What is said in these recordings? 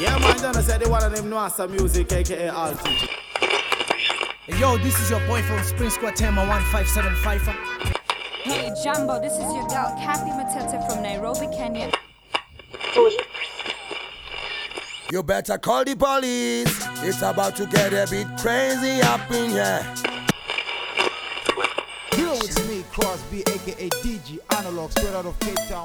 Yeah, man, don't say they one of them know music, aka Altitude. Yo, this is your boy from Spring Squad Tema 1575. Hey Jumbo, this is your girl Kathy Matete from Nairobi, Kenya. You better call the police. It's about to get a bit crazy up in here. Here with me, Crosby, aka DG Analog, straight out of Cape Town.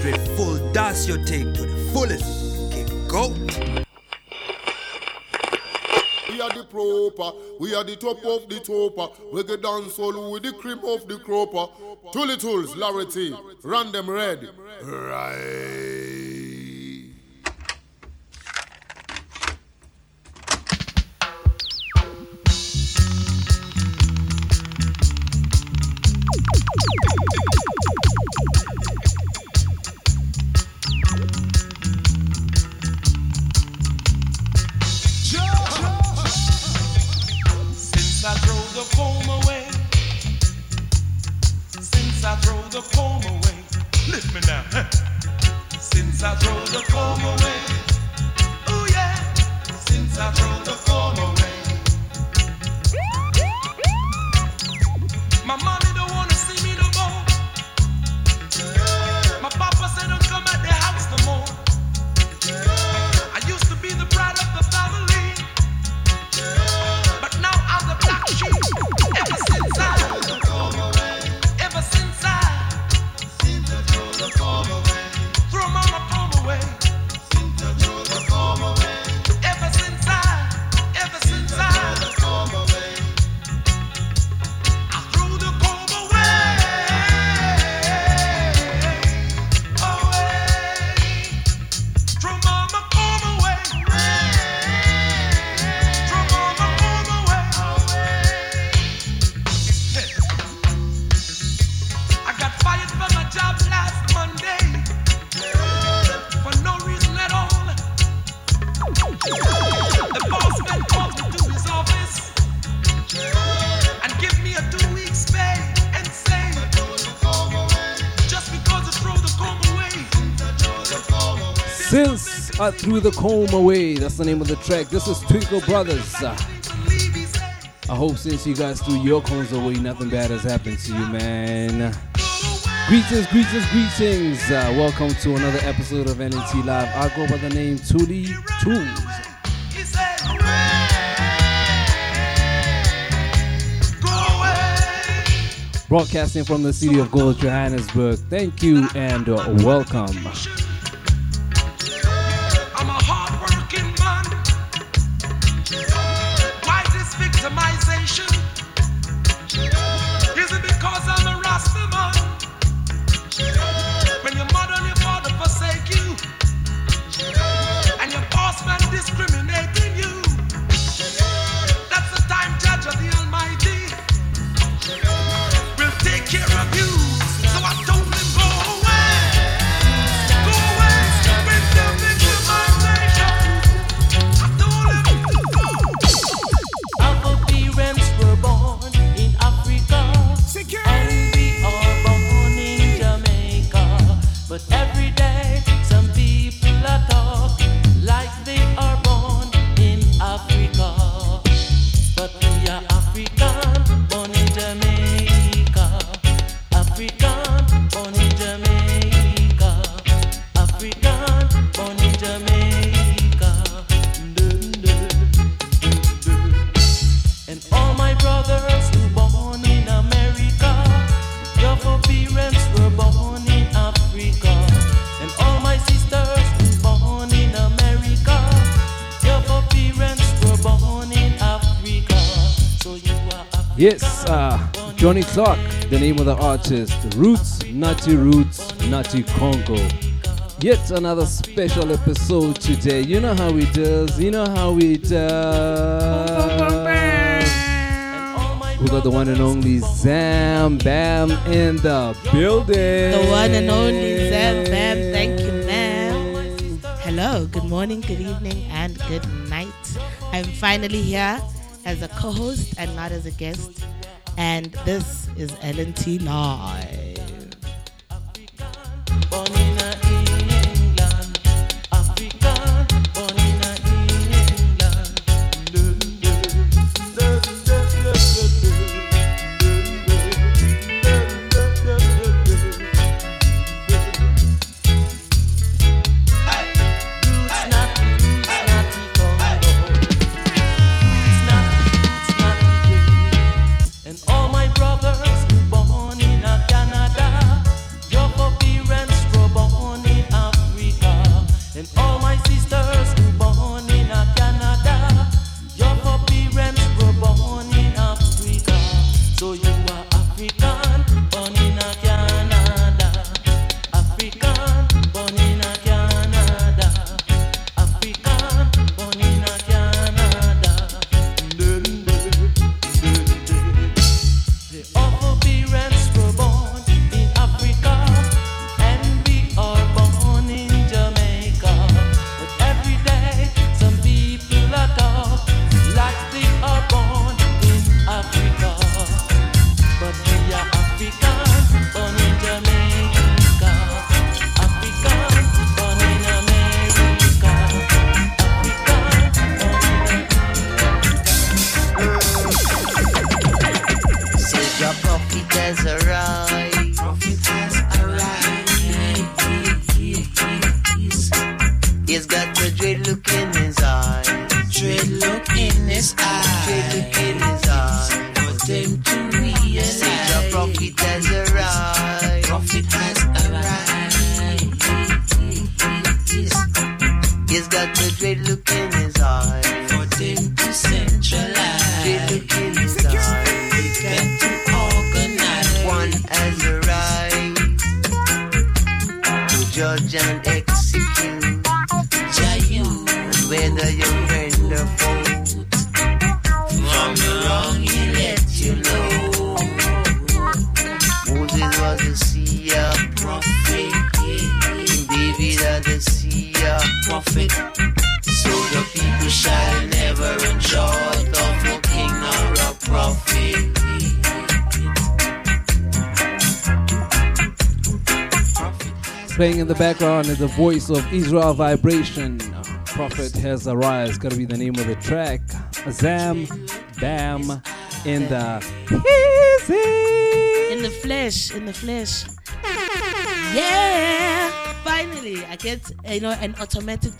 Dread full dance you take to the fullest. Keep go. We are the proper, we are the top of the topper. We get dance all with the cream of the cropper. Thuli Thulz, Larity, them red. Right. Since I throw the comb away, oh yeah. Since I throw the comb away, The comb away, that's the name of the track. This is Twinkle Brothers. I hope since you guys threw your combs away, nothing bad has happened to you, man. Greetings, greetings, greetings. Uh, welcome to another episode of LNT Live. I go by the name Thuli Thulz. Broadcasting from the city of Gold, Johannesburg. Thank you and uh, welcome. The name of the artist. Roots, Nutty Roots, Nutty Congo. Yet another special episode today. You know how it does. You know how it does. We got the one and only Zam Bam in the building. The one and only Zam Bam. Thank you, ma'am. Hello, good morning, good evening, and good night. I'm finally here as a co host and not as a guest. And this is LNT Live. And Playing in the background is the voice of Israel Vibration. Prophet has arise. Gotta be the name of the track. Zam, Bam, in the In the flesh, in the flesh. Yeah! Finally, I get, you know, an automatic.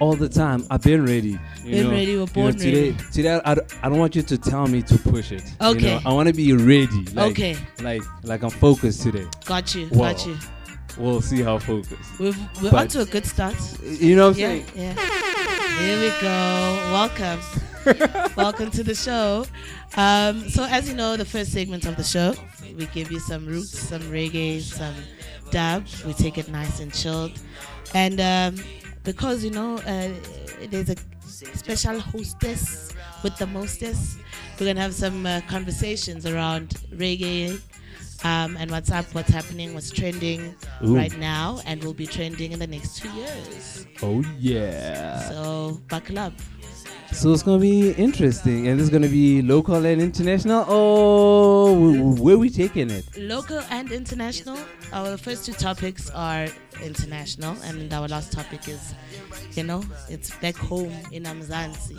all the time. I've been ready. You Been know, ready, we're you know, today, ready. Today, I, don't- I don't want you to tell me to push it. You Okay. know, I want to be ready. Like, Okay. Like, like I'm focused today. Got you, Well, got you. We'll see how focused. We've, we're But- on to a good start. You know what I'm yeah, saying? Yeah. Here we go. Welcome. Welcome to the show. Um, so, as you know, the first segment of the show, we give you some roots, some reggae, some dub. We take it nice and chilled. And um, because, you know, uh, there's a special hostess with the mostess, we're going to have some uh, conversations around reggae. Um, and what's up, what's happening, what's trending Ooh. right now, and will be trending in the next two years. Oh yeah. So buckle up. So it's gonna be interesting, and it's gonna be local and international. Oh, wh- where we taking it? Local and international. Our first two topics are international, and our last topic is, you know, it's back home in Amzansi.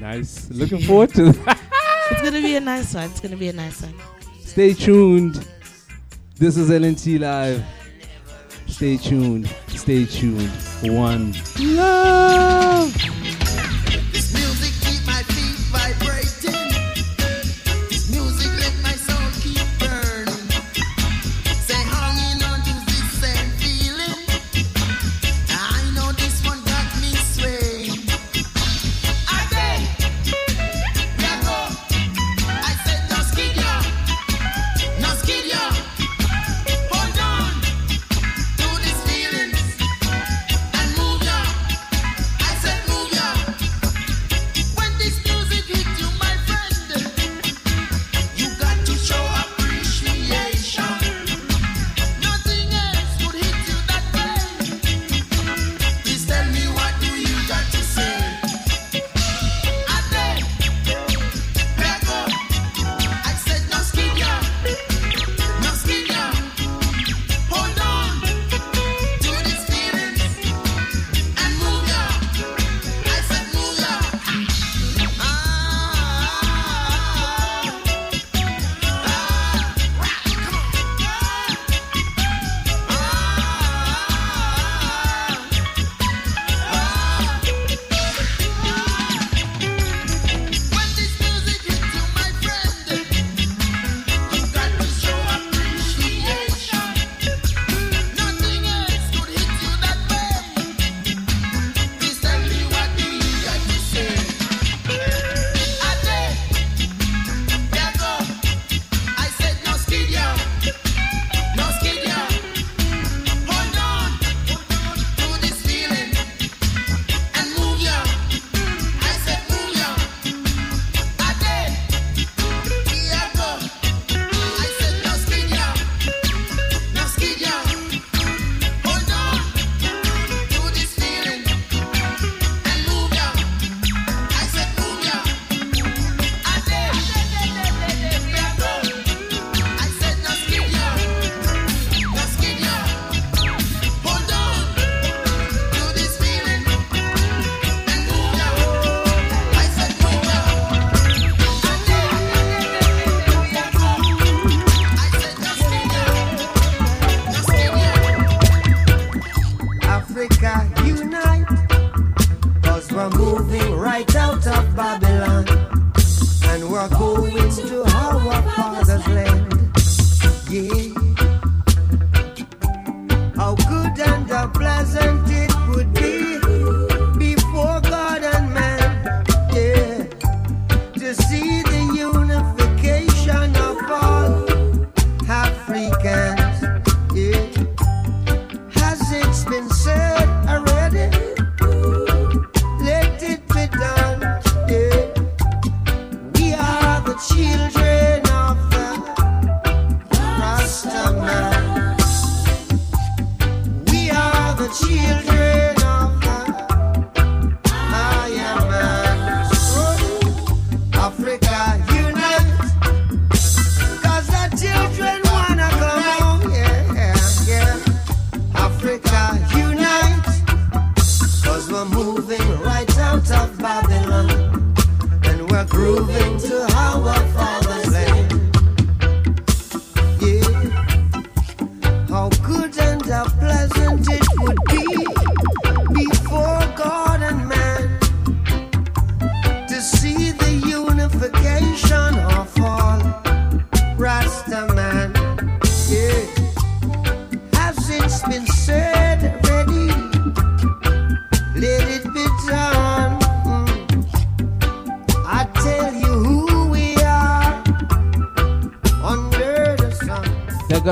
Nice. Looking forward to that. It's gonna be a nice one. It's gonna be a nice one. Stay tuned. This is LNT Live. Stay tuned. Stay tuned. One love.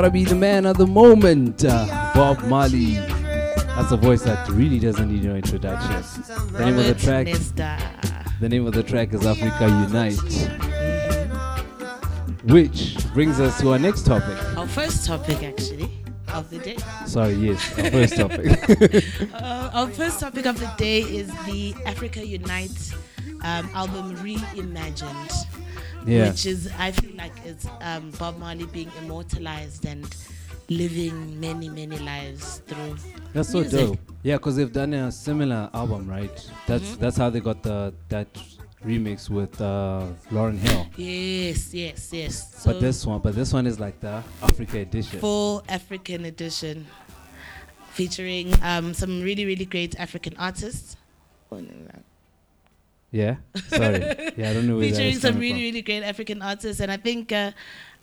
Gotta be the man of the moment, uh, Bob Marley. That's a voice that really doesn't need no introduction. The name of the track. The name of the track is Africa Unite. Which brings us to our next topic. Our first topic, actually, of the day. Sorry, yes, our first topic. uh, our first topic of the day is the Africa Unite um, album Reimagined. Yeah. Which is, I it's um, Bob Marley being immortalized and living many, many lives through. That's so music. dope. Yeah, because they've done a similar album, right? That's Mhm. that's how they got the that remix with uh, Lauryn Hill. Yes, yes, yes. So but this one, but this one is like the Africa edition. full African edition, featuring um, some really, really great African artists. Yeah. Sorry. Yeah, I don't know featuring some really from. really great African artists, and I think uh,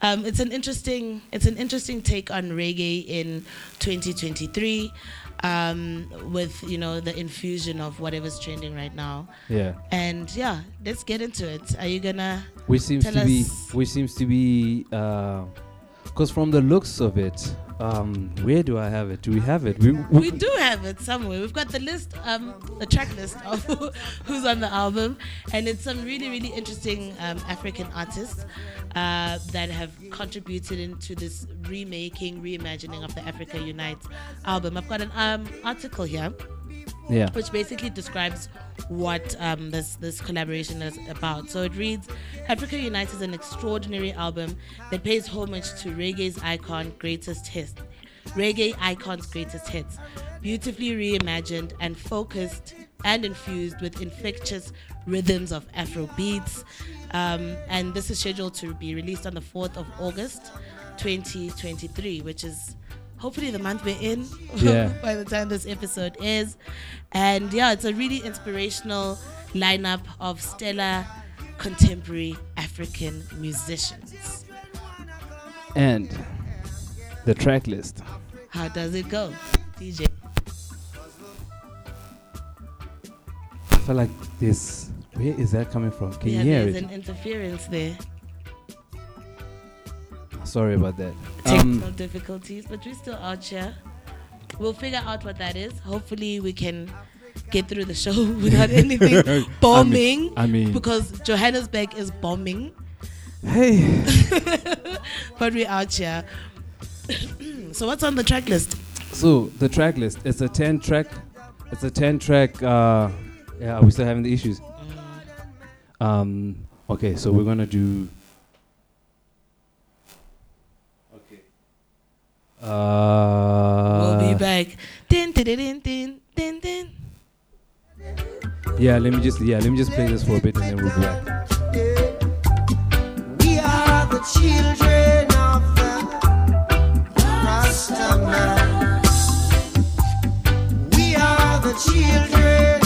um, it's an interesting it's an interesting take on reggae in 2023, um, with you know the infusion of whatever's trending right now. Yeah. And yeah, let's get into it. Are you gonna? Which seems to be, which seems to be, because from the looks of it, um, where do I have it? Do we have it? We, We do have it somewhere. We've got the list, um, the track list of who's on the album, and it's some really, really interesting um, African artists uh, that have contributed into this remaking, reimagining of the Africa Unite album. I've got an um, article here. Yeah. Which basically describes what um, this this collaboration is about. So it reads, "Africa Unite is an extraordinary album that pays homage to reggae's icon greatest hits, reggae icon's greatest hits, beautifully reimagined and focused and infused with infectious rhythms of Afro beats. Um, and this is scheduled to be released on the 4th of August, 2023, which is hopefully the month we're in Yeah. by the time this episode is. And yeah, it's a really inspirational lineup of stellar contemporary African musicians. and the track list. How does it go, DJ? I feel like this. Where is that coming from? Can yeah, you hear there's it? an interference there. Sorry about that. Technical Um, difficulties, but we're still out here. We'll figure out what that is. Hopefully, we can get through the show without anything I mean- bombing. I mean- because Johannesburg is bombing. Hey. but we're out here. so, what's on the track list? so the track list. It's a ten track. It's a ten track. Uh, yeah, are we still having the issues? Um. Okay, so we're gonna do. Uh. we'll be back. Din, din, din, din, din, din. Yeah, let me just yeah, let me just play this for a bit and then we'll be back. We are the children of the Rasta man. We are the children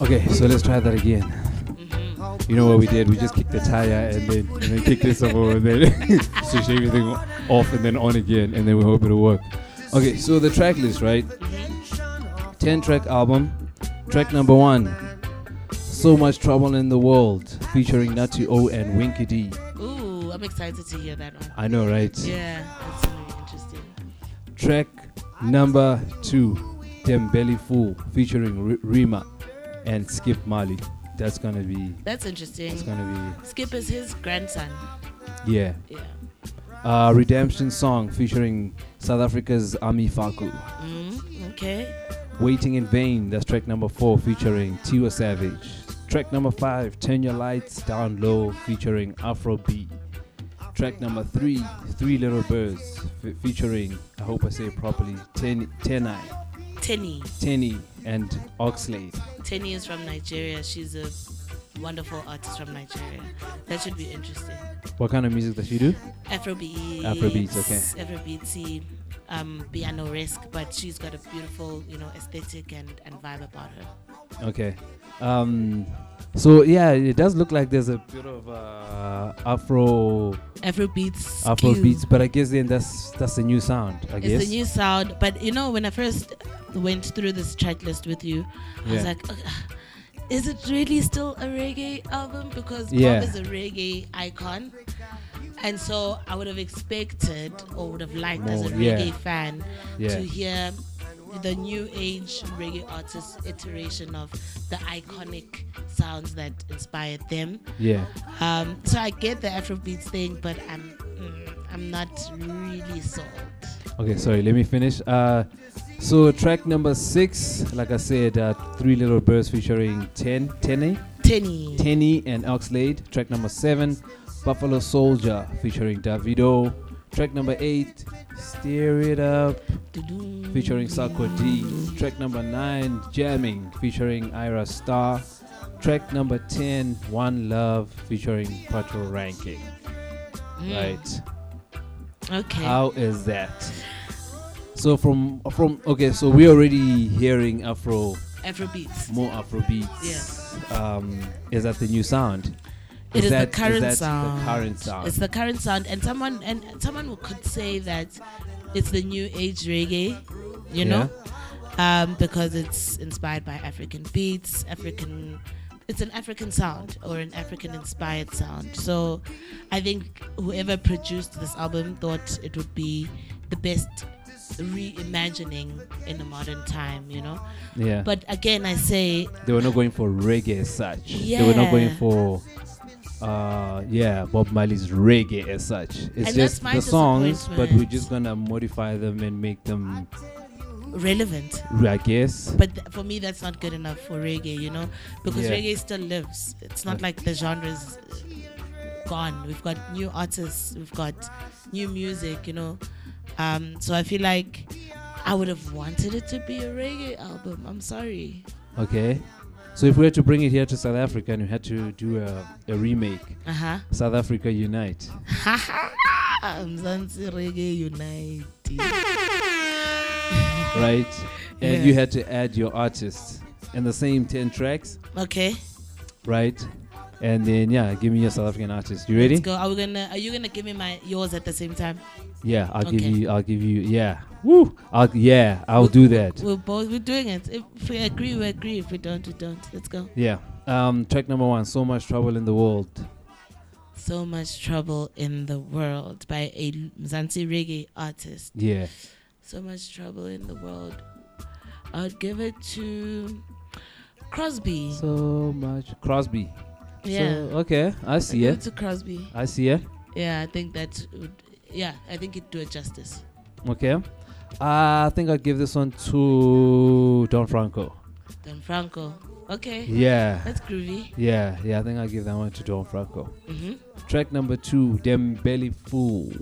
Okay, so let's try that again. You know what we did? We just kicked the tire and then and then kicked this over and then switched everything off and then on again and then we hope it'll work. Okay, so the track list, right? 10 track album. Track number one. So Much Trouble in the World featuring Natty O and Winky D. Ooh, I'm excited to hear that one. I know, right? Yeah, that's gonna be interesting. Track number two, Dem Belly Fool featuring R- Rema and Skip Marley. That's gonna be That's interesting. It's gonna be. Skip is his grandson. yeah. Yeah. Uh, Redemption song featuring South Africa's Ami Faku. Mm, okay. Waiting in Vain, that's track number four featuring Tiwa Savage. Track number five, Turn Your Lights Down Low featuring Afro B. Track number three, Three Little Birds f- featuring, I hope I say it properly, Ten- Tenai, Teni. Teni, and Oxlade. Teni is from Nigeria. She's a wonderful artist from Nigeria. That should be interesting. What kind of music does she do? Afrobeats. Afrobeat, okay. Afrobeatsy, um, piano risk, but she's got a beautiful, you know, aesthetic and, and vibe about her. Okay. Um, so yeah, it does look like there's a bit of uh, Afro beats, Afro skew. beats, but I guess then that's that's a new sound. I guess. It's the new sound, but you know, when I first went through this track list with you, I was like, "Ugh, is it really still a reggae album? Because Yeah. Bob is a reggae icon. And so I would have expected or would have liked as a More, yeah. reggae fan Yeah. to hear the new age reggae artist iteration of the iconic sounds that inspired them. Yeah. Um, so I get the Afrobeats thing, but I'm mm, I'm not really sold. Okay, sorry. Let me finish. Uh, so track number six, like I said, uh, Three Little Birds featuring Ten Teni, Teni, Teni and Oxlade. Track number seven, Buffalo Soldier featuring Davido. Track number eight, Steer It Up featuring Sako D. Track number nine, Jamming featuring Ayra Starr. Track number 10, One Love featuring Patoranking. Mm. Right. Okay. How is that? So from from okay, so we're already hearing Afro Afro beats. more Afro beats. Yeah. Um, is that the new sound? It is that- the current that sound. The current sound. It's the current sound, and someone and someone could say that it's the new age reggae, you know, um, because it's inspired by African beats, African. It's an African sound or an African inspired sound. So, I think whoever produced this album thought it would be the best reimagining in a modern time, you know. Yeah. But again, I say they were not going for reggae as such. Yeah. They were not going for uh yeah, Bob Marley's reggae as such. It's And just the songs, but we're just gonna modify them and make them relevant. I guess. But th- for me, that's not good enough for reggae, you know, because Yeah. reggae still lives. It's not like the genre's uh, gone. We've got new artists, we've got new music, you know. Um, so I feel like I would have wanted it to be a reggae album. I'm sorry. Okay. So if we had to bring it here to South Africa and we had to do a, a remake, Uh-huh. South Africa Unite. Mzansi Reggae Unite. right? And you had to add your artists in the same 10 tracks, Okay. right? And then, yeah, give me your South African artist. You ready? Let's go. Are we gonna? Are you gonna give me my yours at the same time? Yeah, I'll give you, I'll give you, yeah. Woo! I'll, yeah, I'll do that. We're both we're doing it. If we agree, we agree. If we don't, we don't. Let's go. Yeah. Um, track number one, So Much Trouble in the World. So much trouble in the world by a Mzansi reggae artist. Yeah. So much trouble in the world. I'd give it to Crosby. So much. Crosby. Yeah. So, okay, I see it. it to Crosby. I see it. Yeah, I think that would. Yeah, I think it'd do it justice. Okay. Uh, I think I'll give this one to Don Franco. Don Franco. Okay. Yeah. That's groovy. Yeah, yeah, I think I'll give that one to Don Franco. Mhm. Track number two, Dem Belly Fool.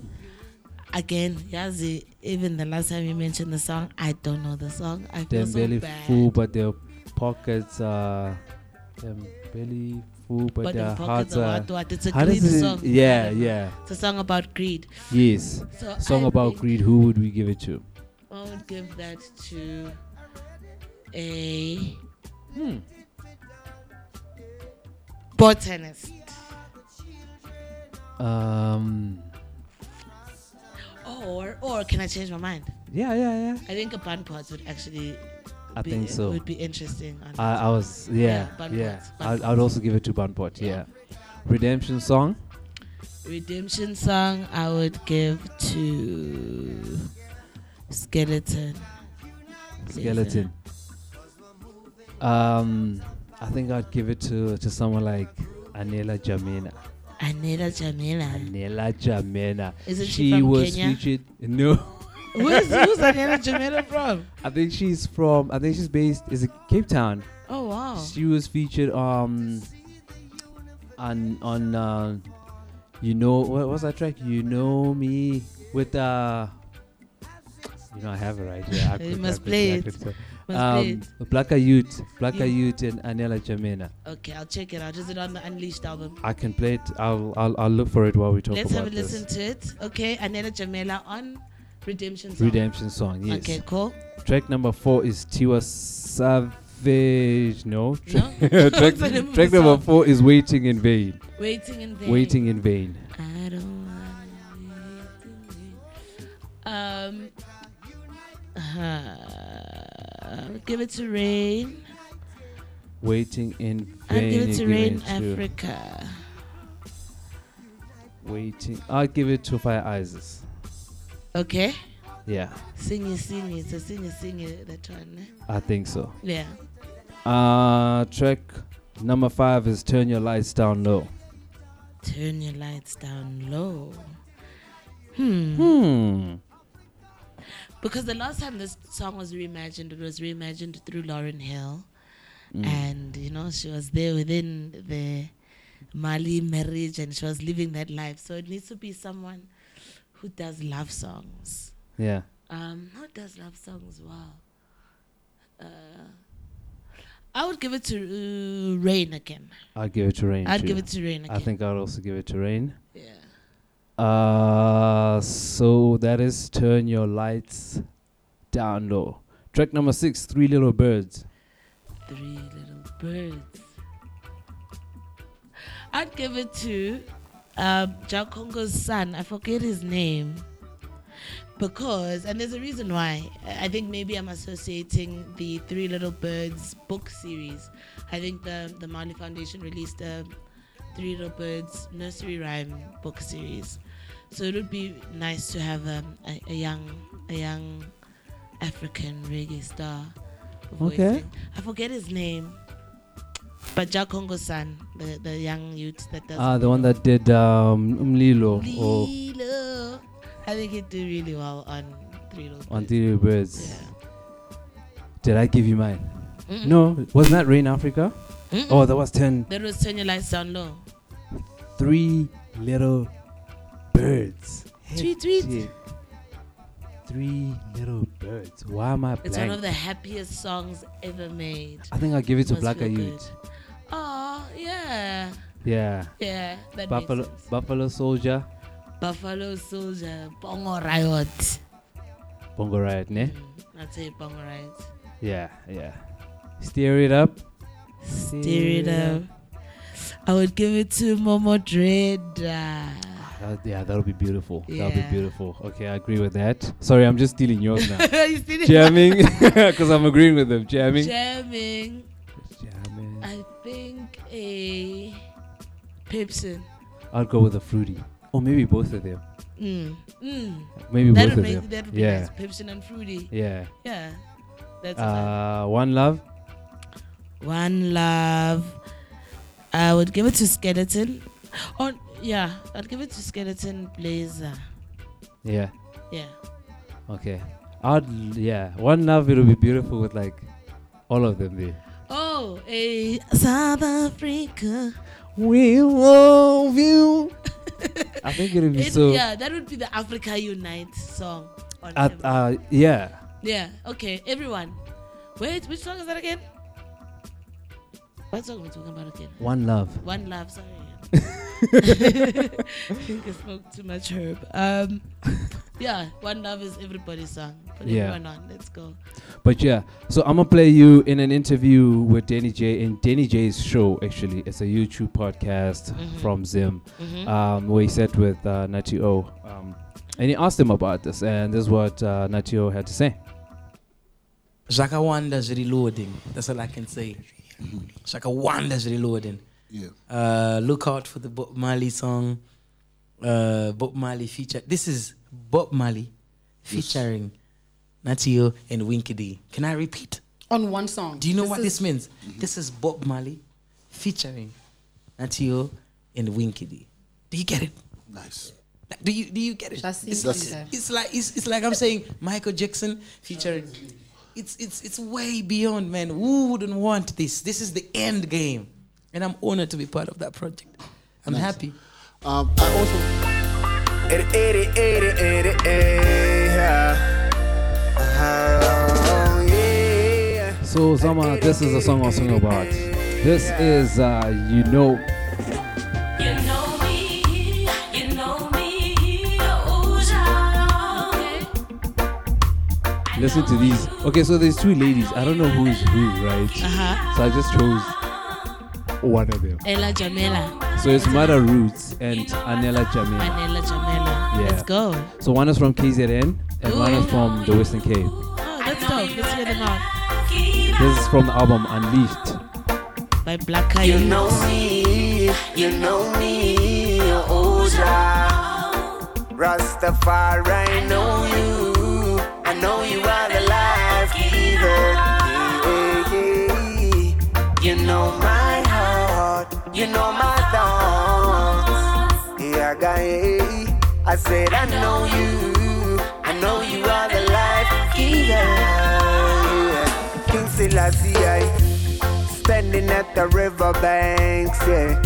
again, Yazi, even the last time you mentioned the song, I don't know the song. I feel Them so belly bad. full, but their pockets are. Them belly but, But their hearts are are. It's a How greed it- song. Yeah, yeah. It's a song about greed. Yes. So Song I about greed. Who would we give it to? I would give that to a Hmm. botanist. Um. Or or can I change my mind? Yeah, yeah, yeah. I think a bun pot would actually I be, think so. It would be interesting. I. I was yeah yeah. bun I, would also give it to Bunpot. Yeah. Redemption song. Redemption song I would give to Skeleton. Skeleton. Um, I think I'd give it to to someone like Anela Jamina. Anela Jamila. Anela Jamina. Isn't she from was Kenya? featured. No. Who's who's Anela Jamila from? I think she's from. I think she's based. Is it Cape Town? Oh wow. She was featured um on on uh, you know what was that track? You know me with uh you know I have it right here. I You must play I it. Must um, Blacka Youth, Blacka You- Youth and Anela Jamina. Okay, I'll check it out. Is it on the Unleashed album? I can play it. I'll I'll, I'll look for it while we talk Let's have a this. listen to it. Okay, Anela Jamila on Redemption song. Redemption song. Yes. Okay, cool. Track number four is Tiwa Savage. No. No? track What's the name of track number four is Waiting in Vain. Waiting in vain. Waiting in vain. I don't Um, uh, give it to Rain. Waiting in vain. I'll give it to Rain it to- Africa. Waiting. I'll give it to Fire Isis. Okay. Yeah, Sing it, sing it. So sing it, sing it. That one. I think so. Yeah. Uh, track number five is Turn Your Lights Down Low. Turn your lights down low. Hmm. Hmm. Because the last time this song was reimagined, it was reimagined through Lauryn Hill. Mm. And, you know, she was there within the Marley marriage and she was living that life. So it needs to be someone who does love songs. Yeah. Um, who does love songs well? Uh, I would give it to uh, Rain again. I'd give it to Rain. I'd too. give it to Rain I think I'll also give it to Rain. Yeah. Uh, so that is Turn Your Lights Down Low. Track number six, Three Little Birds. Three little birds. I'd give it to um, Jakongo's son. I forget his name. Because, and there's a reason why. I think maybe I'm associating the Three Little Birds book series. I think the, the Marley Foundation released the Three Little Birds nursery rhyme book series. So it would be nice to have um, a, a young a young African reggae star. Okay. I forget his name. But Jack son, the, the young youth that does Ah, the one that did um, Umlilo or Lilo. I think he'd do really well on Three Little on Birds. Three Little Birds. Did I give you mine? Mm-mm. No, wasn't that Rain Africa? Mm-mm. Oh, that was 10. That was Turn Your Lights Down Low. Three Little Birds. Tweet, tweet. Shit. Three Little Birds. Why am I It's one of the happiest songs ever made. I think I'll give it to Must Black feel Youth. Oh, yeah. Yeah. Yeah, that Buffalo. Buffalo Soldier. Buffalo Soldier, Bongo Riot. Bongo Riot, ne? I'd say Bongo Riot. Yeah, yeah. Steer it up. Steer it up. I would give it to Momo Dread. That- yeah, that'll be beautiful. That'll be beautiful. Okay, I agree with that. Sorry, I'm just stealing yours now. Jamming, because I'm agreeing with them. Jamming. Jamming. I think a Pepsi. I'll go with a fruity, or maybe both of them. Mm. Mm. Maybe that both would of make, them. That would be Yeah. nice. Pepsin and fruity. Yeah. Yeah. That's. Uh, one love. One Love. I would give it to Skeleton. Oh, yeah. I'd give it to Skeleton Blazer. Yeah. Yeah. Okay. I'd yeah. One love. It'll be beautiful with like all of them there. Oh, a South Africa. We love you. I think it'd be It- so. Yeah, that would be the Africa Unite song. on Uh, uh, yeah. yeah. Okay, everyone. Wait, which song is that again? What song are we talking about again? One Love. One love. Sorry. I think I spoke too much herb. Um, yeah, one love is everybody's song. Put Yeah. everyone on. Let's go. But yeah, so I'm gonna play you in an interview with Danny J in Danny J's show. Actually, it's a YouTube podcast Mhm. from Zim, Mhm. um, where he sat with uh, Natty O, um, and he asked him about this, and this is what uh, Natty O had to say. Shaka Wanda's reloading. That's all I can say. Shaka Wanda's reloading. Yeah. Uh, look out for the Bob Marley song. Uh, Bob Marley feature. This is Bob Marley featuring Natty O and Winky D. Can I repeat? On one song. Do you know This what is- this means? This is Bob Marley featuring Natty O and Winky D. Do you get it? Nice. Do you do you get it? Just It's, see it's, it's like it's, it's like I'm saying Michael Jackson featuring. It's it's it's way beyond, man. Who wouldn't want this? This is the end game, and I'm honored to be part of that project. I'm Nice. happy. Um, I also. So Zama, this is a song I'm singing about. This is uh, you know. You know me, you know me, Jah. Listen to these. Okay, so there's two ladies. I don't know who's who, right? Uh-huh. So I just chose one of them. Ella Jamela. So it's Mother Roots and Anela Jamila. Anela Jamela. Yeah. Let's go. So one is from KZN and one is from the Western Cape. Oh, that's dope. Let's hear them out. This is from the album Unleashed. By Black Coyote. You know me, you know me, oh Jah. Rastafari, I know you, I know you are the life giver. Yeah, yeah. You know my heart, you know my thoughts. Yeah, guy, I said I know you, I know you are the life giver. King Selassie, standing at the riverbanks, yeah.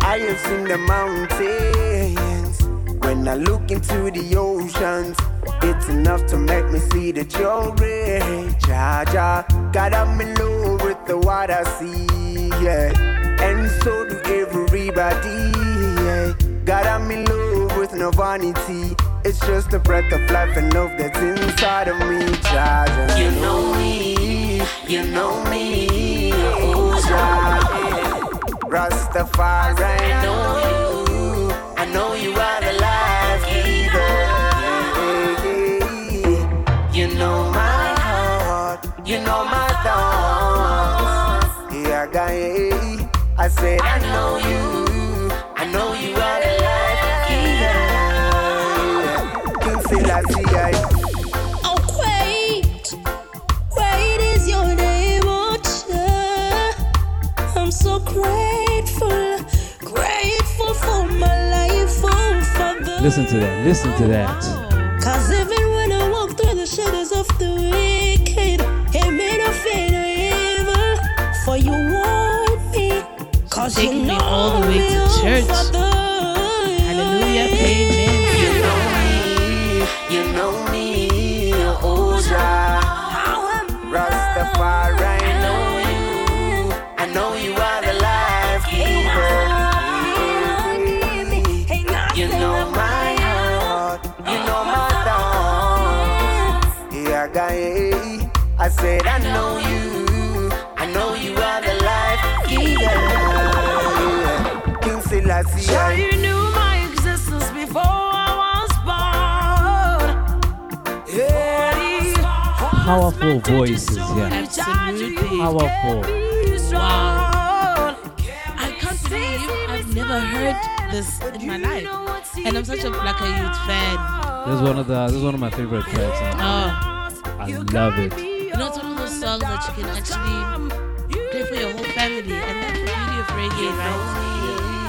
I have seen the mountains. When I look into the oceans, it's enough to make me see you're rich. Ja, ja. God, I'm in love with the I see, yeah. And so do everybody. God, I'm in love with no vanity. It's just the breath of life and love that's inside of me, ja, ja. You know me, you know me, oh, ja. Rastafari, I know you, I know you are the life giver. You know my heart, you know my said I know you, I know you are the life giver. King Selassie, I. Great, great is your name, I'm so grateful, grateful for my life, oh, Father. Listen to that. Listen to that. Cause even when I walk through the shadows of the wicked, it may not fear no evil. For you warn me, cause Taking me all the way to church. Hallelujah. Amen. You know me, you know me, Jah. Rastafari, I know you, I know you are the life giver. You know my heart, you know my thoughts. Yeah, I said I know you, King Selassie, Jah, I- you knew my existence before I was born. Yeah. Powerful voices, yeah. Absolutely. Powerful. Wow. I can't believe I've never heard this in my life. And I'm such a Black Youth fan. This is one of the. This is one of my favorite tracks. Oh. I love it. You know, it's one of those songs that you can actually play for your whole family. And that's the beauty of reggae, right?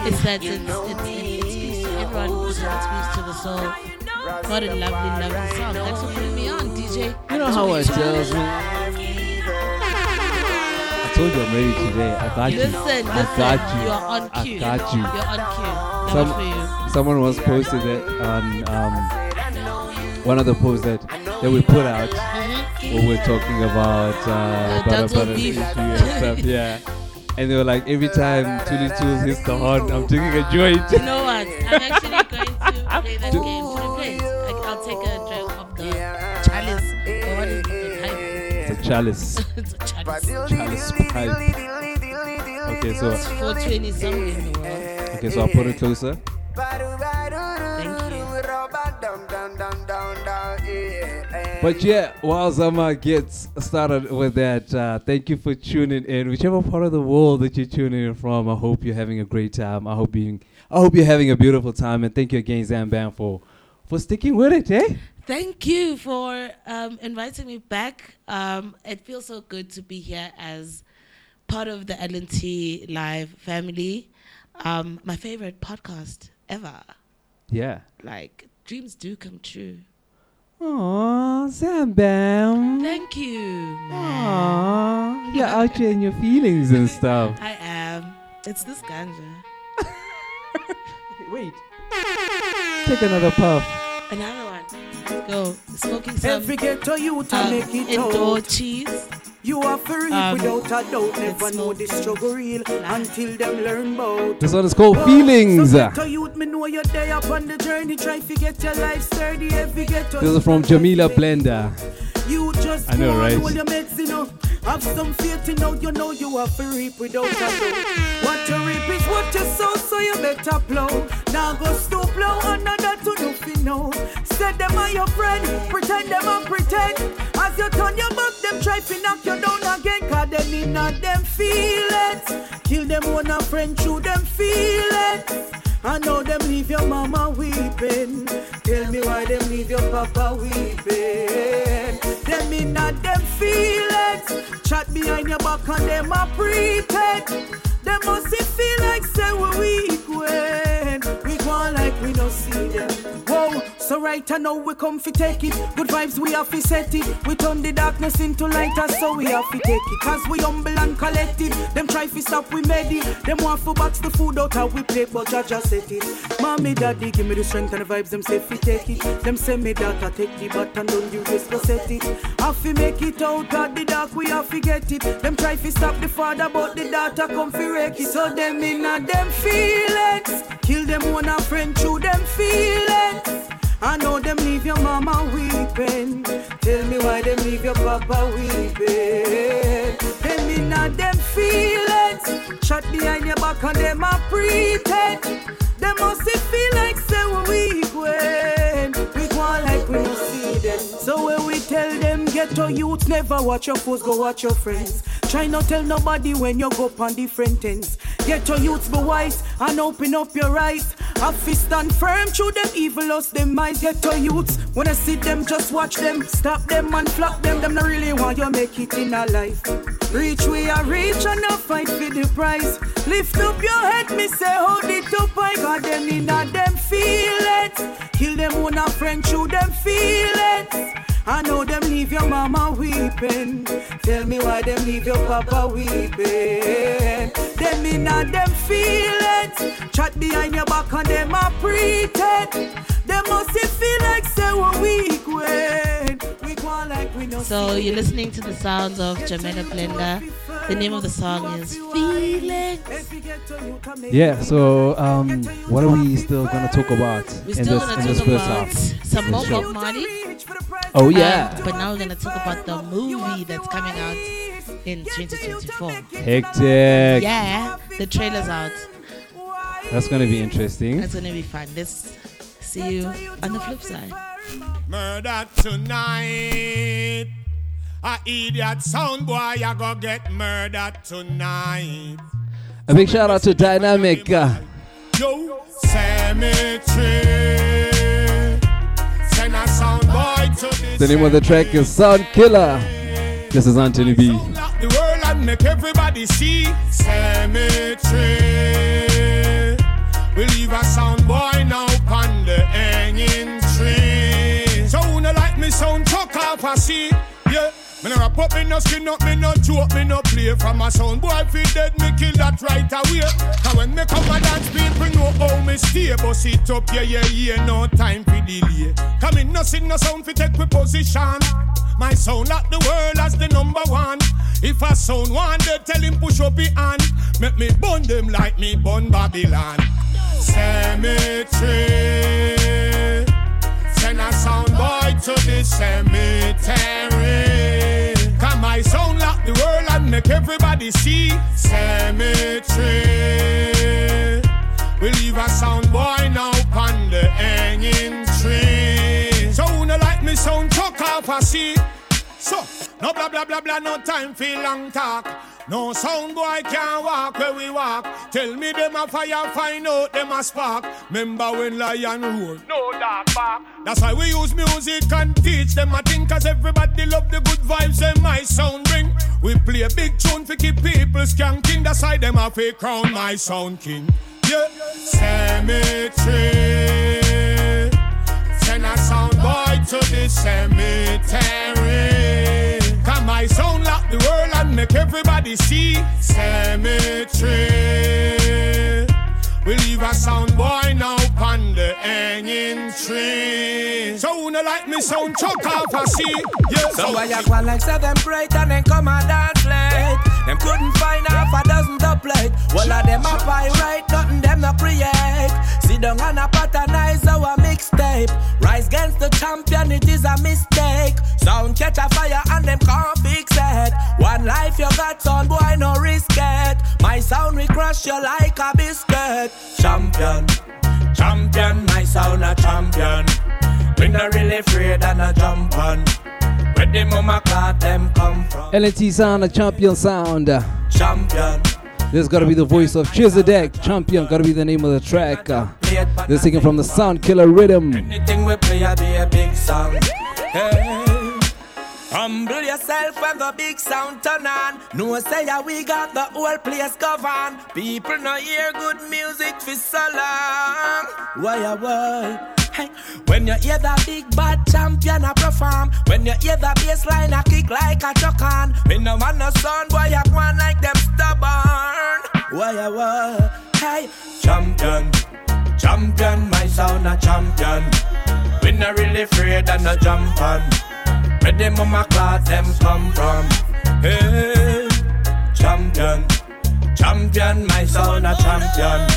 It's that it's, it's, it, it speaks to everyone it speaks to the soul. What a lovely, lovely song. Thanks for putting me on, DJ. You know how I tells me. I told you I'm ready today. I got you. Listen, I listen. got you. You're on I got you. You're on cue. Some, was someone once posted that on um, one of the posts that, that we put out where we're talking about uh, The butter, butter beef. issue and stuff. Yeah. And they were like, every time Thuli Thulz hits the horn, I'm taking a joint. You know what? I'm actually going to play that game. Should we play it? Like, I'll take a drink of the chalice. Or what is it? The pipe. It's a chalice. it's a chalice. Chalice pipe. Okay, so It's 420 somewhere in the world. okay, so I'll put it closer. Thank you. But yeah, while Zama gets started with that, uh, thank you for tuning in. Whichever part of the world that you're tuning in from, I hope you're having a great time. I hope being, I hope you're having a beautiful time, and thank you again, Zamban, for for sticking with it, eh? Thank you for um, inviting me back. Um, it feels so good to be here as part of the LNT Live family. Um, my favorite podcast ever. Yeah. Like, dreams do come true. Aww, Zambam. Thank you, man. Aww, you're out here in your feelings and stuff. I am. It's this ganja. Wait. Take another puff. Another one. Let's go. Smoking some Every ghetto youth um, I make it indoor out. cheese. You are free Um, without a doubt. Never know the struggle real until them learn about. This one is called Feelings. So ghetto youth, me know you're there up on the journey. Try to get your life sturdy. Every ghetto This is from Jamila Blender. You just I know, right? Hold your meds, you know. Have some faith, you know. You know you have to reap without a doubt. What you reap is what you sow, so you better plow. Now go stoop low, another to nothing know. Said them are your friend, pretend them and pretend. As you turn your back, them try to knock you down again. Cause them in them feelings. Kill them one a friend through them feelings. I know them leave your mama weeping. Tell me why them leave your papa weeping. Them in a them feelings. Chat behind your back and them a pretend. Them must feel like say we weak when we go like we no see them. So right I know we come fi take it. Good vibes we have fi set it. We turn the darkness into light, so we have fi take it. Cause we humble and collected. Them try fi stop we made it. Them want fi box the food out how we play, but Jaja set it. Mommy, daddy, give me the strength and the vibes. Them say fi take it. Them say me I take the button, don't you risk to set it. Have fi make it out of the dark, we have fi get it. Them try fi stop the father, but the daughter come fi wreck it. So them in a them feelings. Kill them one a friend through them feelings. I know them leave your mama weeping. Tell me why them leave your papa weeping. Them in a them feelings. Shot behind your back and them a pretend. Them must feel like say we when we go like we don't see them. So when we tell them ghetto youths never watch your foes, go watch your friends. Try not tell nobody when you go on different ends. Ghetto youths be wise and open up your eyes. Have fist stand firm through them evil us them eyes. Ghetto youths when I see them just watch them, stop them and flop them. Them not really want you make it in a life. Reach we are reach and not fight for the prize. Lift up your head, me say hold it up. I got them in a them feelings. Kill them one a friend through them feelings. I know them leave your mama weeping. Tell me why them leave your papa weeping. Them in a them feelings. Chat behind your back and them a pretend. Them must feel like say we weak when So you're listening to the sounds of Jamila Blender. The name of the song is Feelings. Yeah, so um, what are we still gonna talk about We're in this in this first half? some more? Bob Marley. Oh yeah, Um, but now we're gonna talk about the movie that's coming out in 2024. hectic. Yeah, the trailer's out. That's gonna be interesting. That's gonna be fun. Let's see you on the flip side. Murder tonight. A idiot sound boy, I go get murdered tonight. A big shout out to Dynamic. Uh, Yo, cemetery. Send a sound boy to this. the name of the track is Sound Killer. This is Anthony B. The world and make everybody see cemetery. A see, yeah. Me no rap up, me no skin up, me no joke, me no play from a sound. Boy, he dead, me kill that right away. Cause when me come a dance, people know how me stay. Bust it up, yeah, yeah, yeah, no time for delay. Come in, no sing, no sound, fi take we position. My sound like the world as the number one. If a sound one, they tell him push up his hand. Make me burn them like me burn Babylon. Cemetery. Send a sound boy to the cemetery. Come my sound lock the world and make everybody see. Cemetery. We leave a sound boy now on the hanging tree. So no like me sound chuck off a see. So, no blah blah blah blah, no time for long talk. No sound boy can't walk where we walk. Tell me them a fire, find out them a spark. Remember when lion roar? No dark back. That's why we use music and teach them a thing, cause everybody love the good vibes and my sound bring. We play a big tune for keep people skanking. That's why them a fake crown my sound king. Yeah, cemetery. Send a sound boy to the cemetery. Come my sound lock the world and make everybody see. Cemetery. We leave a sound boy now on the hanging tree. So who no like me sound chuck off a see. Yeah, So why you go like say them great and then come and dance late? Them couldn't find half a dozen plate. Well, of them a pirate, nothing them no create. Sit down and a pattern,ize our mixtape. Rise against the champion, it is a mistake. Sound catch a fire and them can't fix it. One life you got, son, boy, no risk it. My sound we crush you like a biscuit. Champion, champion, my sound a champion. We not really afraid and a jump on. Where the mama clock them come from. LNT sound, a champion sound. Champion. This gotta be the voice of Chezidek. Champion gotta be the name of the track. Uh, this taken from the Sound Killer Rhythm. Anything we play, I be a big song. Hey. Humble yourself when the big sound turn on. No say ya we got the whole place govern. People no hear good music for so long. Why ya why? Hey, when you hear the big bad champion a perform, when you hear the bass line a kick like a chuck on, me no man no sound boy a go on like them stubborn. Why a why? Hey, champion, champion, my sound a champion. We not really afraid and no jump on. Where the mama clock them come from? Hey, champion, champion, my sound a champion.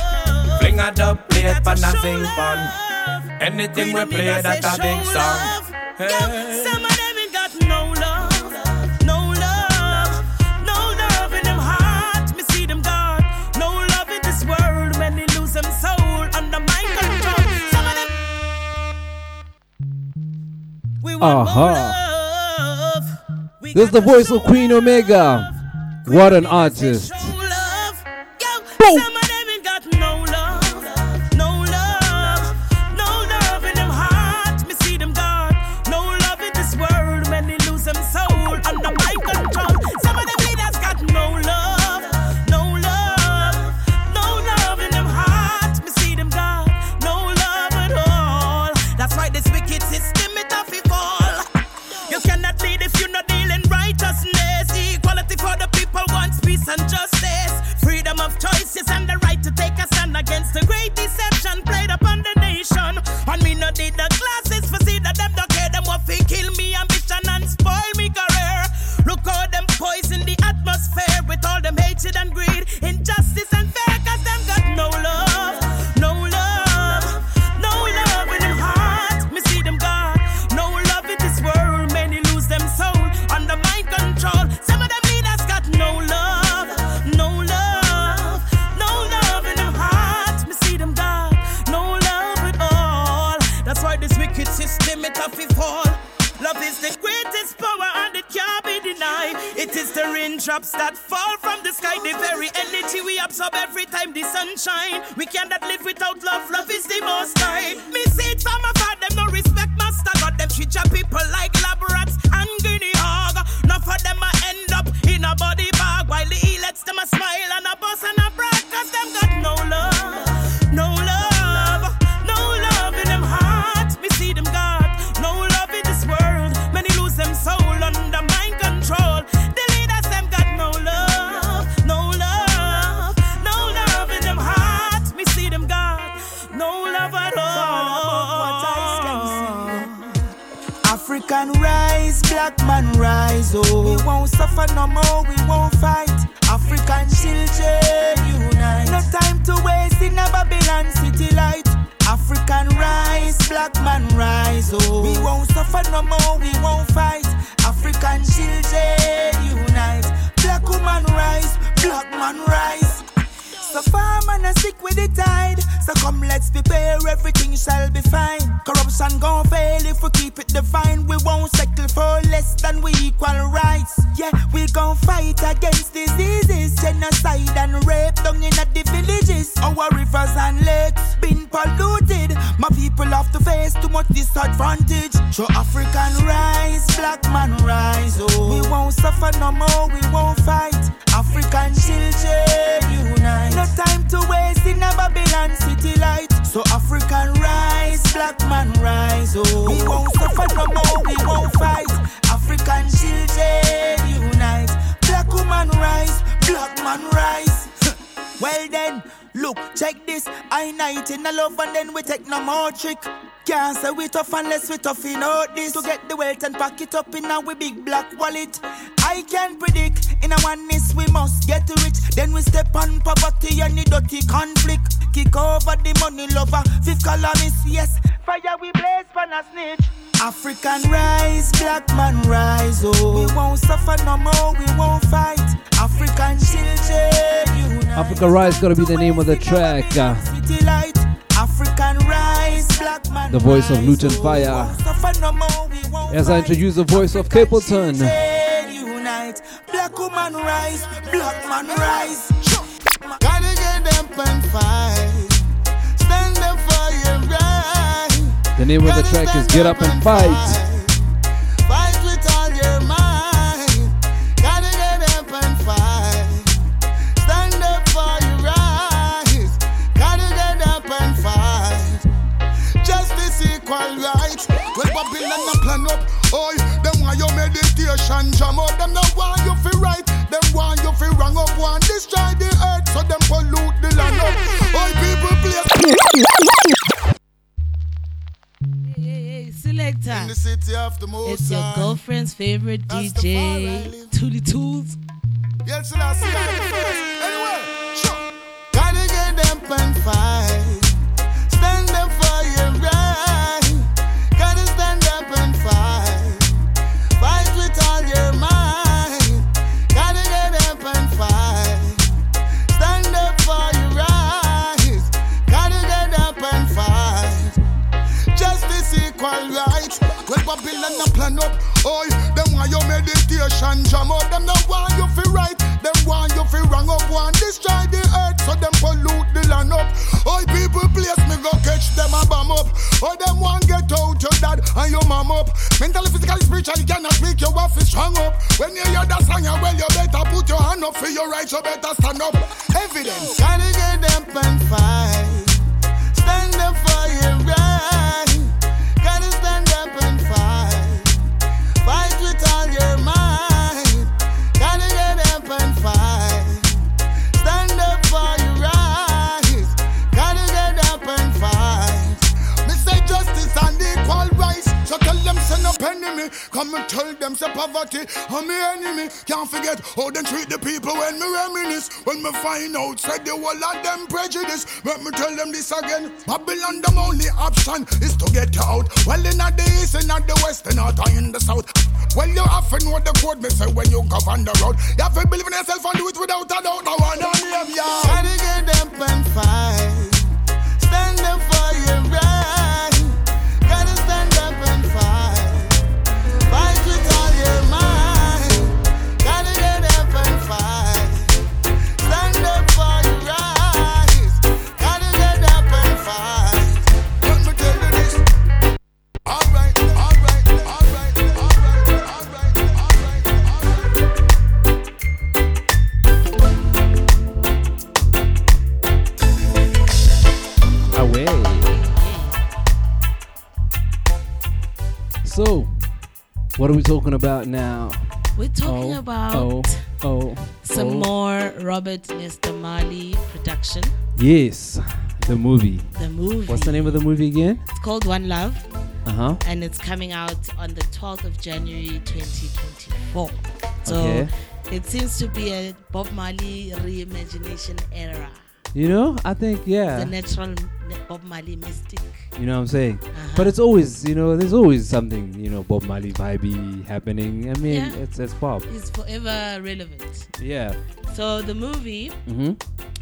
Fling a dub plate pan a sing pan. Anything we play that a big song. Hey. Some of them ain't got no love, no love, no love in them heart. Me see them gone, no love in this world when they lose them soul under my control. Some of them we want more Aha. This is the voice of Queen Omega. What an artist. Some absorb every time the sun shine. We cannot live without love. Love is the most high. Me see it from afar, Oh, we won't suffer no more, we won't fight. African children unite. No time to waste in a Babylon city light. African rise, black man rise. Oh, we won't suffer no more, we won't fight. African children unite. Black woman rise, black man rise. So far, man, I stick with the tide. So come, let's prepare, everything shall be fine. Corruption gon' fail if we keep it divine. So African rise, black man rise. Oh, we won't suffer no more, we won't fight. African children unite. No time to waste in a Babylon city light. So African rise, black man rise. Oh, we won't suffer no more, we won't fight. African children unite. Black woman rise, black man rise. well then, look, check this. I night in the love and then we take no more trick. Can't say we tough unless we tough in out this. To get the wealth and pack it up in our big black wallet. I can't predict in a oneness we must get rich. Then we step on poverty and the dirty conflict. Kick over the money lover. Fifth columnist, yes. Fire we blaze pan a snitch. African rise, black man rise. Oh, we won't suffer no more, we won't fight. African children unite. Africa Rise gotta be the name of the track. Uh. African rise, black man the voice of Luton oh, Fire. no more, we won't As I introduce the voice of Capleton. unite. Black woman rise, black man rise. Gotta get up and fight. Stand up for your right. The name of the track is Get Up and Fight. Fight Babylon up. Them want your meditation jam up. Them not want you fi right. Them want you fi wrong up. Want destroy the earth so them pollute the land up. Oh, people place. Hey, selector. In the city of the most It's your girlfriend's favorite DJ, Thuli Thulz. Yes, I see that first. Anyway, sure. Gotta get and fight. A plan up. Oh, them want your meditation jam up. Them want you fi right. Them want you fi wrong up. Want destroy the earth so them pollute the land up. Oh, people place me go catch them a bomb up. Oh, them want get out your dad and your mom up. Mentally, physically, spiritually, cannot make your wife strong up. When you hear that song, well, you better put your hand up for your rights. You better stand up. Evidence. Gotta get up and fight. Stand up for your right. Them up enemy. Come and tell them say poverty. I'm me enemy. Can't forget how they treat the people when me reminisce. When me find out, say the whole of them prejudice. Let me tell them this again. Babylon, the only option is to get out. Well, in the east, in the west, in the in the south. Well, you to know the code, me say when you go govern the road. You have to believe in yourself and do it without a doubt. I want to name ya. Gotta get and fight. Stand up for your right. Now? We're talking Oh, about oh, oh, some oh. more Robert Nesta Marley production. Yes, The movie. The movie. What's the name of the movie again? It's called One Love. Uh huh. and it's coming out on the 12th of January 2024. So Okay. it seems to be a Bob Marley reimagination era. You know, I think yeah. The natural Bob Marley mystic. You know what I'm saying? Uh-huh. But it's always, you know, there's always something, you know, Bob Marley vibey happening. I mean, Yeah. it's it's Bob. It's forever relevant. Yeah. So the movie Mm-hmm.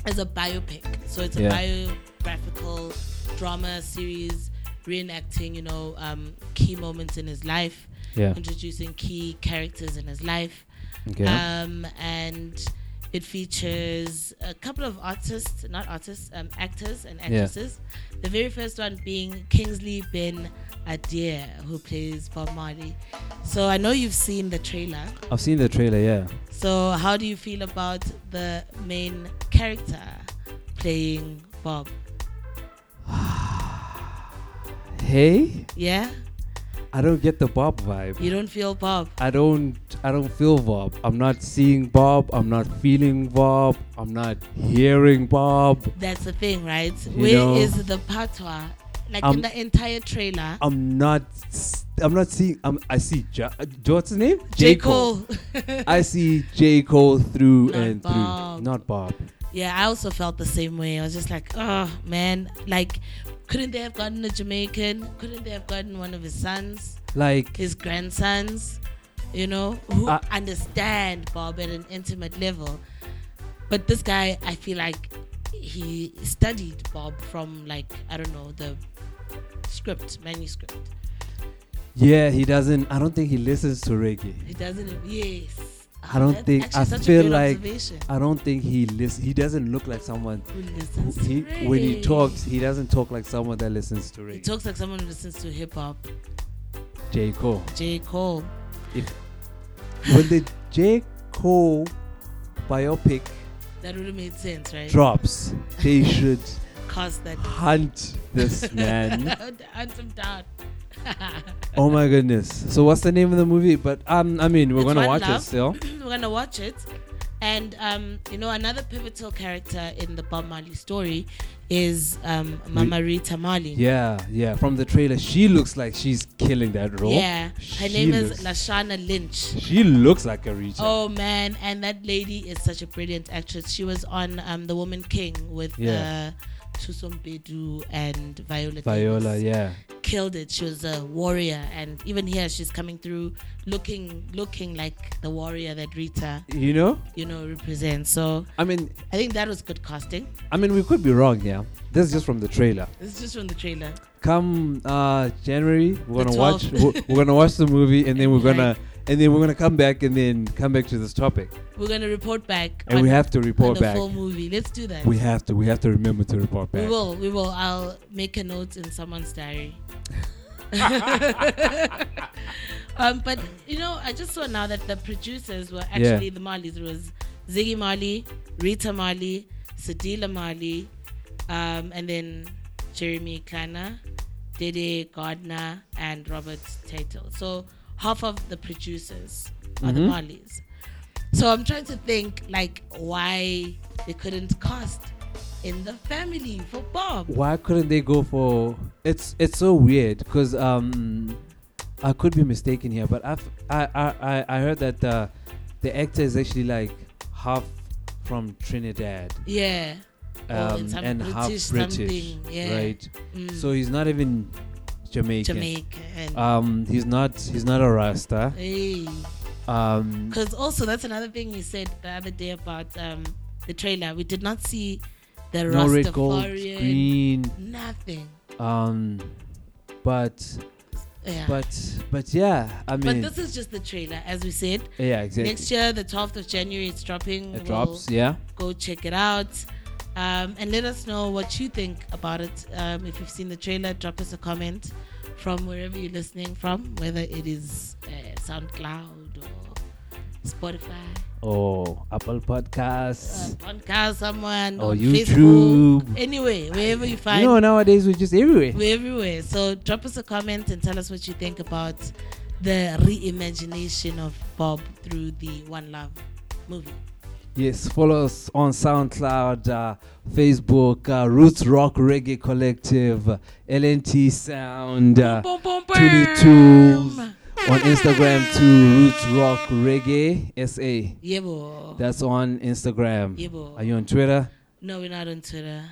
is a biopic. So it's a Yeah. biographical drama series reenacting, you know, um, key moments in his life, Yeah. introducing key characters in his life. Okay. Um, and it features a couple of artists, not artists, um, actors and Yeah. actresses. The very first one being Kingsley Ben Adir, who plays Bob Marley. So I know you've seen the trailer. I've seen the trailer, yeah. So how do you feel about the main character playing Bob? Hey, Yeah? I don't get the Bob vibe. You don't feel Bob? I don't I don't feel Bob. I'm not seeing Bob. I'm not feeling Bob. I'm not hearing Bob. That's the thing, right? You Where is know, the patois? Like um, in the entire trailer. I'm not I'm not seeing I'm, I see ja, uh, what's his name? J. Cole. I see J. Cole through Not and Bob. through. Not Bob. Yeah, I also felt the same way. I was just like, oh man, like, couldn't they have gotten a Jamaican? Couldn't they have gotten one of his sons, Like his grandsons, you know, who Uh, understand Bob at an intimate level? But this guy, I feel like he studied Bob from like I don't know the script manuscript. Yeah, he doesn't I don't think he listens to reggae. He doesn't. Yes. I don't That's think I feel like. I don't think he listen he doesn't look like someone Who listens to he, when he talks he doesn't talk like someone that listens to rap. He talks like someone who listens to hip hop. J. Cole. J Cole. If when the J. Cole biopic That would have made sense, right? drops, they should Cast that. hunt this man. Hunt him down. oh my goodness. So what's the name of the movie? But um I mean we're It's gonna watch it still. We're gonna watch it, and um, you know another pivotal character in the Bob Marley story is um, Mama Rita Marley. Yeah, yeah. From the trailer, she looks like she's killing that role. Yeah, her She name is Lashana Lynch. She looks like a Rita. Oh man, and that lady is such a brilliant actress. She was on um, The Woman King with Yeah. uh, Thuso Mbedu and Viola. Viola, Davis. yeah. Killed it. She was a warrior, and even here she's coming through, looking looking like the warrior that Rita, You know? you know, represents. So I mean I think that was good casting. I mean we could be wrong, yeah. This is just from the trailer. This is just from the trailer. Come uh January, we're The gonna watch we're, we're gonna watch the movie and then we're gonna. And then we're gonna come back and then come back to this topic. We're gonna report back. And we have to report on the back. full movie. Let's do that. We have to we have to remember to report back. We will. We will. I'll make a note in someone's diary. um, but you know, I just saw now that the producers were Yeah. actually the Marleys. It was Ziggy Marley, Rita Marley, Cedella Marley, um, and then Jeremy Kleiner, Dede Gardner, and Robert Teitel. So half of the producers are the Mhm. Marleys. So I'm trying to think like why they couldn't cast in the family for Bob. Why couldn't they go for it's it's so weird because um I could be mistaken here, but I've, I I I heard that uh, the actor is actually like half from Trinidad. Yeah. Um, in some and half British British, something, yeah. right? Mm. So he's not even Jamaican. Jamaican. Um, he's not. He's not a Rasta. Hey. Um, Because also that's another thing you said the other day about um, the trailer. We did not see the no red, gold, green. nothing. Um, but Yeah. but but yeah, I mean, but this is just the trailer, as we said. Yeah, exactly. Next year, the 12th of January, it's dropping. It We'll drops, yeah. Go check it out. Um, and let us know what you think about it. Um, if you've seen the trailer, drop us a comment from wherever you're listening from, whether it is uh, SoundCloud or Spotify, Or Apple Podcasts. uh, podcast, someone, Or YouTube. Facebook, anyway, wherever you find. you know, nowadays we're just everywhere. We're everywhere. So drop us a comment and tell us what you think about the reimagination of Bob through the One Love movie. Yes, follow us on SoundCloud, uh, Facebook, uh, Roots Rock Reggae Collective, uh, LNT Sound, uh, Boom, boom, boom, 22s. boom. On Instagram too, Roots Rock Reggae SA. Yeah, boy. That's on Instagram. Yeah, boy. Are you on Twitter? No, we're not on Twitter.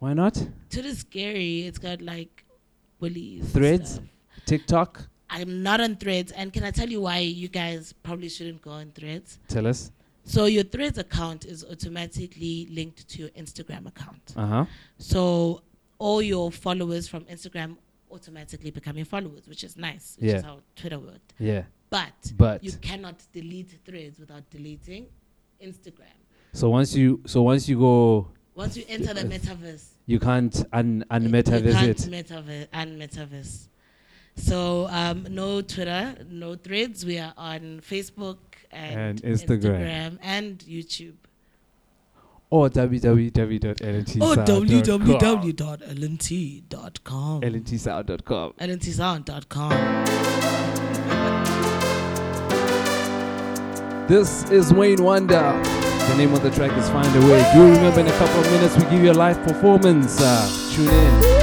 Why not? Twitter's scary. It's got like bullies. Threads? TikTok? I'm not on Threads, and can I tell you why you guys probably shouldn't go on Threads? Tell us. So your Threads account is automatically linked to your Instagram account. Uh huh. So all your followers from Instagram automatically become your followers, which is nice, which is how Twitter worked. Yeah. But, But- you cannot delete Threads without deleting Instagram. So once you so once you go Once you enter the metaverse, you can't un you unmetaverse can't it. metaverse and metaverse. So um, no Twitter, no Threads. We are on Facebook and, And Instagram. Instagram and YouTube. Or www.lntsound.com. Or www.lnt.com. lntsound.com. lntsound.com. This is Wayne Wonder. The name of the track is Find a Way. Do remember in a couple of minutes we give you a live performance. Uh, tune in.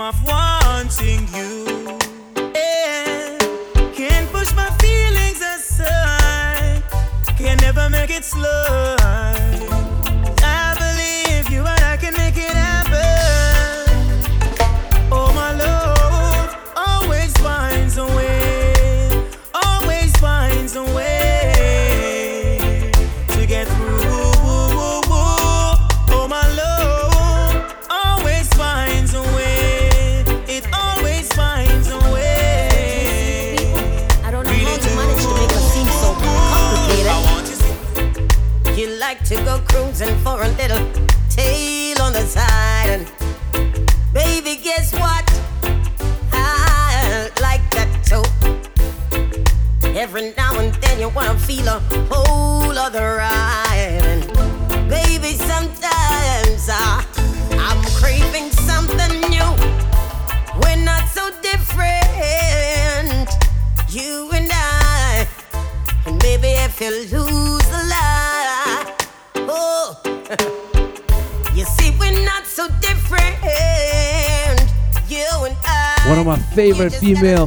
Of wanting you. Yeah. Can't push my feelings aside. Can never make it slide. Little tail on the side. And baby, guess what? I like that too. Every now and then you wanna feel a whole other ride. And baby, sometimes I'm craving something new. We're not so different, you and I. And maybe if you lose One of my favorite female,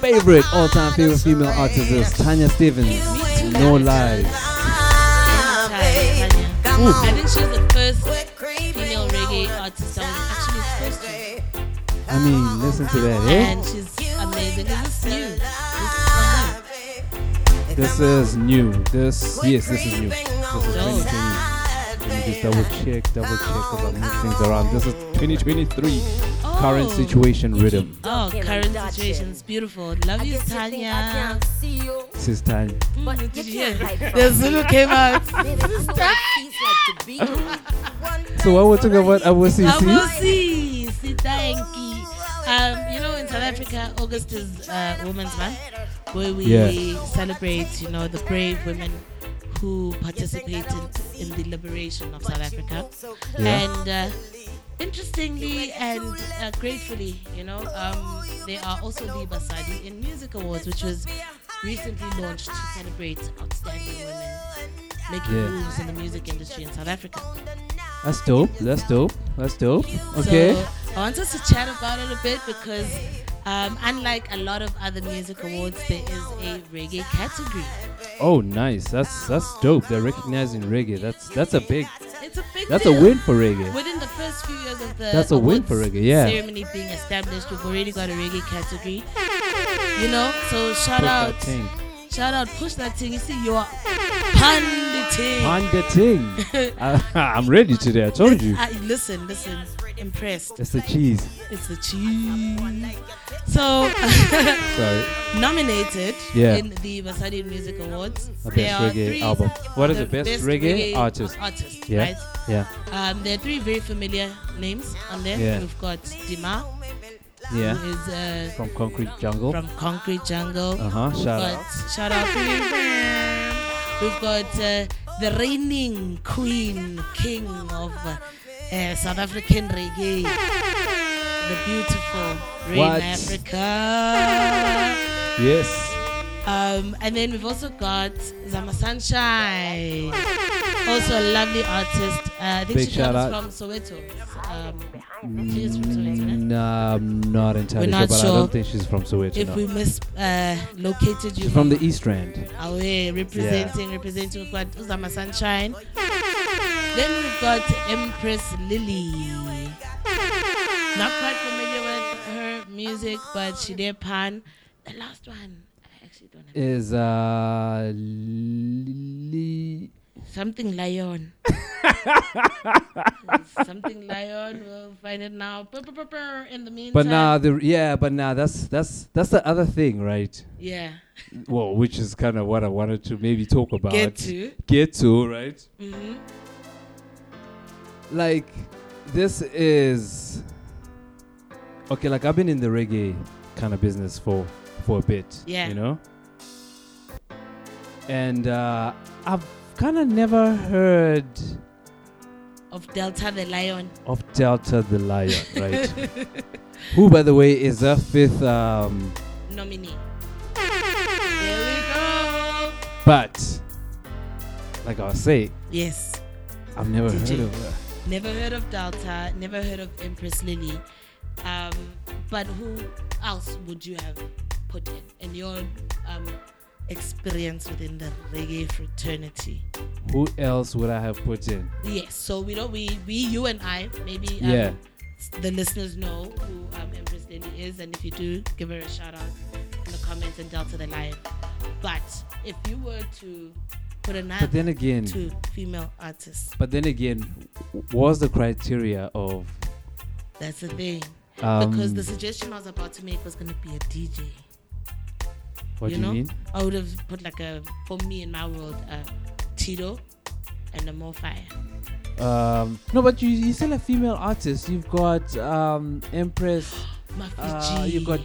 favorite all-time favorite female artists is Tanya Stephens. No lies. Ooh. I think she was the first female reggae artist that was actually exposed to. I mean, listen to that, eh? And she's amazing. Is this new? This is new. This yes, this is new. This is 2020. Let me just double check, double check because I move things around. This is 2023 current situation rhythm. Oh, current situation situations. Beautiful. Love you, Tanya. This is Tanya. Mm, Did you hear? The Zulu came out. So what we're talking about Awosisi? Abusi, Sitaenki. Um, you know, in South Africa, August is uh, Women's Month, where we Yeah. celebrate, you know, the brave women who participated in the liberation of South Africa. Yeah. And uh, interestingly and uh, gratefully, you know, um, they are also the Basadi in Music Awards, which was recently launched to celebrate outstanding women making Yeah. moves in the music industry in South Africa. That's dope. That's dope. That's dope. Okay. So I want us to chat about it a bit because, um, unlike a lot of other music awards, there is a reggae category. Oh, nice. That's that's dope. They're recognizing reggae. That's that's a big. It's a big That's deal. a win for reggae. Within the first few years of the That's a win for reggae, yeah. ceremony being established, we've already got a reggae category. You know, so shout Push out, shout out, push that thing. You see, you're panditing. Panda ting. I, I'm ready today. I told you. I, listen, listen, impressed. It's the cheese. It's the cheese. So, Sorry. nominated Yeah. in the Basadi Music Awards. A there best reggae album. What is the the best, reggae, artist? Artist, Yeah. right? Yeah. Um, there are three very familiar names on there. Yeah. We've got Dima, Yeah. who is uh, From Concrete Jungle. from Concrete Jungle. Uh-huh, shout got, out. Shout out. We've got uh, the reigning queen, king of uh, uh, South African reggae, the beautiful Reign What? Africa. Yes. Um, and then we've also got Zama Sunshine, also a lovely artist. Uh, I think Big she comes out. from Soweto. Um, she is from Soweto. no? I'm not entirely We're sure, not but I sure don't think she's from Soweto. If no. we mislocated uh, you She's from the East Rand. away, representing, representing. We've got Uzama Sunshine. Then we've got Empress Lily. Not quite familiar with her music, but she did pan. The last one, I actually don't have Is uh Lily something lion. something lion. We'll find it now. In the meantime, But nah, the yeah, but nah, that's that's that's the other thing, right? Yeah. Well, which is kind of what I wanted to maybe talk about. Get to. Get to, right? hmm Like, this is okay. Like I've been in the reggae kind of business for for a bit. Yeah. You know. And uh, I've kind of never heard of Delta the lion. of Delta the Lion, right? Who, by the way, is a fifth um, Nominee. There we go. But, like I saying, Yes. I've never DJ. heard of her. Never heard of Delta. Never heard of Empress Lily. Um, but who else would you have put in in your um, experience within the reggae fraternity? Who else would I have put in? Yes. So we know we we you and I maybe um, Yeah. the listeners know who um, Empress Lily is, and if you do, give her a shout out in the comments and Delta the Lion. But if you were to But then again- two female artists, But then again, w- what was the criteria of? that's the thing. because Um, the suggestion I was about to make was going to be a DJ. What you do you know? mean? I would have put like a for me in my world, a Tito and a more fire. Um, no, but you you still a female artist. You've got um, Empress. Uh, you got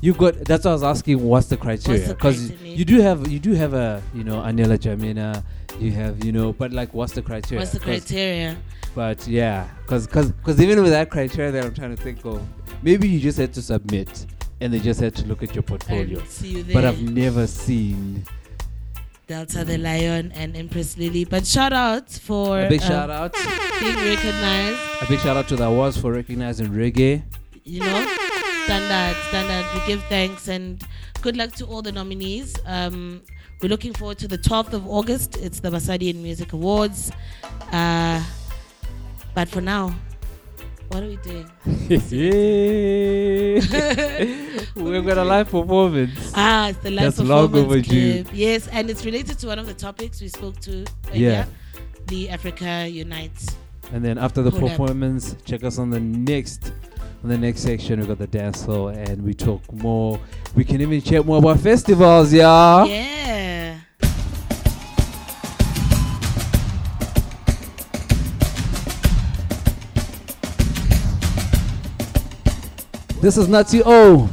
you got. That's what I was asking. What's the criteria? Because you do have you do have a you know Anila Jamina. You have you know, but like, what's the criteria? What's the criteria? But yeah, because cause, cause even with that criteria that I'm trying to think of, maybe you just had to submit and they just had to look at your portfolio. see you But. I've never seen Delta the Lion and Empress Lily. But shout out for A big uh, shout out. being recognized. a big shout out to the awards for recognizing reggae. You know, standard, standard. We give thanks and good luck to all the nominees. Um, we're looking forward to the 12th of August. It's the Basadi in Music Awards. Uh, but for now, what are we doing? We've got a live performance. Ah, it's the live That's long performance overdue. clip. Yes, and it's related to one of the topics we spoke to Yeah. earlier. The Africa Unites. And then after the Collab. performance, check us on the next on the next section. we've got the dance floor, and we talk more. We can even chat more about festivals, y'all. Yeah. This is Natty O.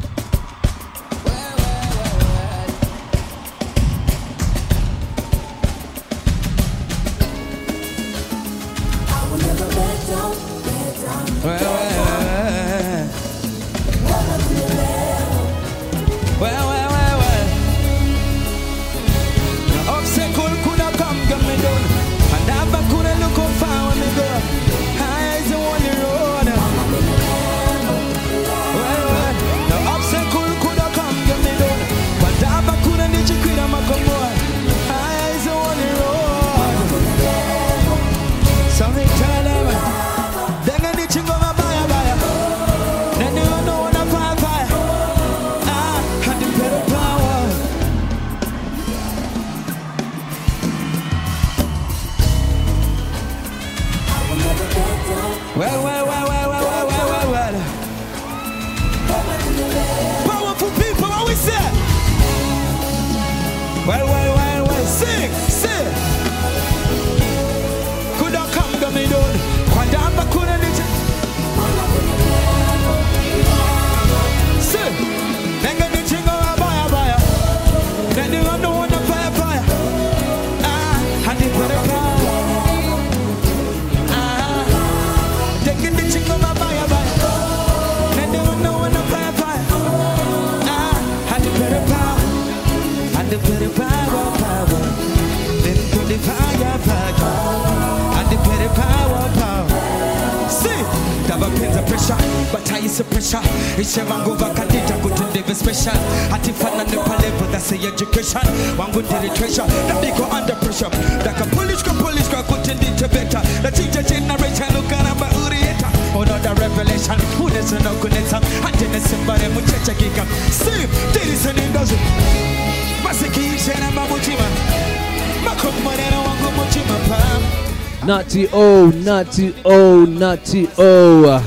O, Natty O, Natty O.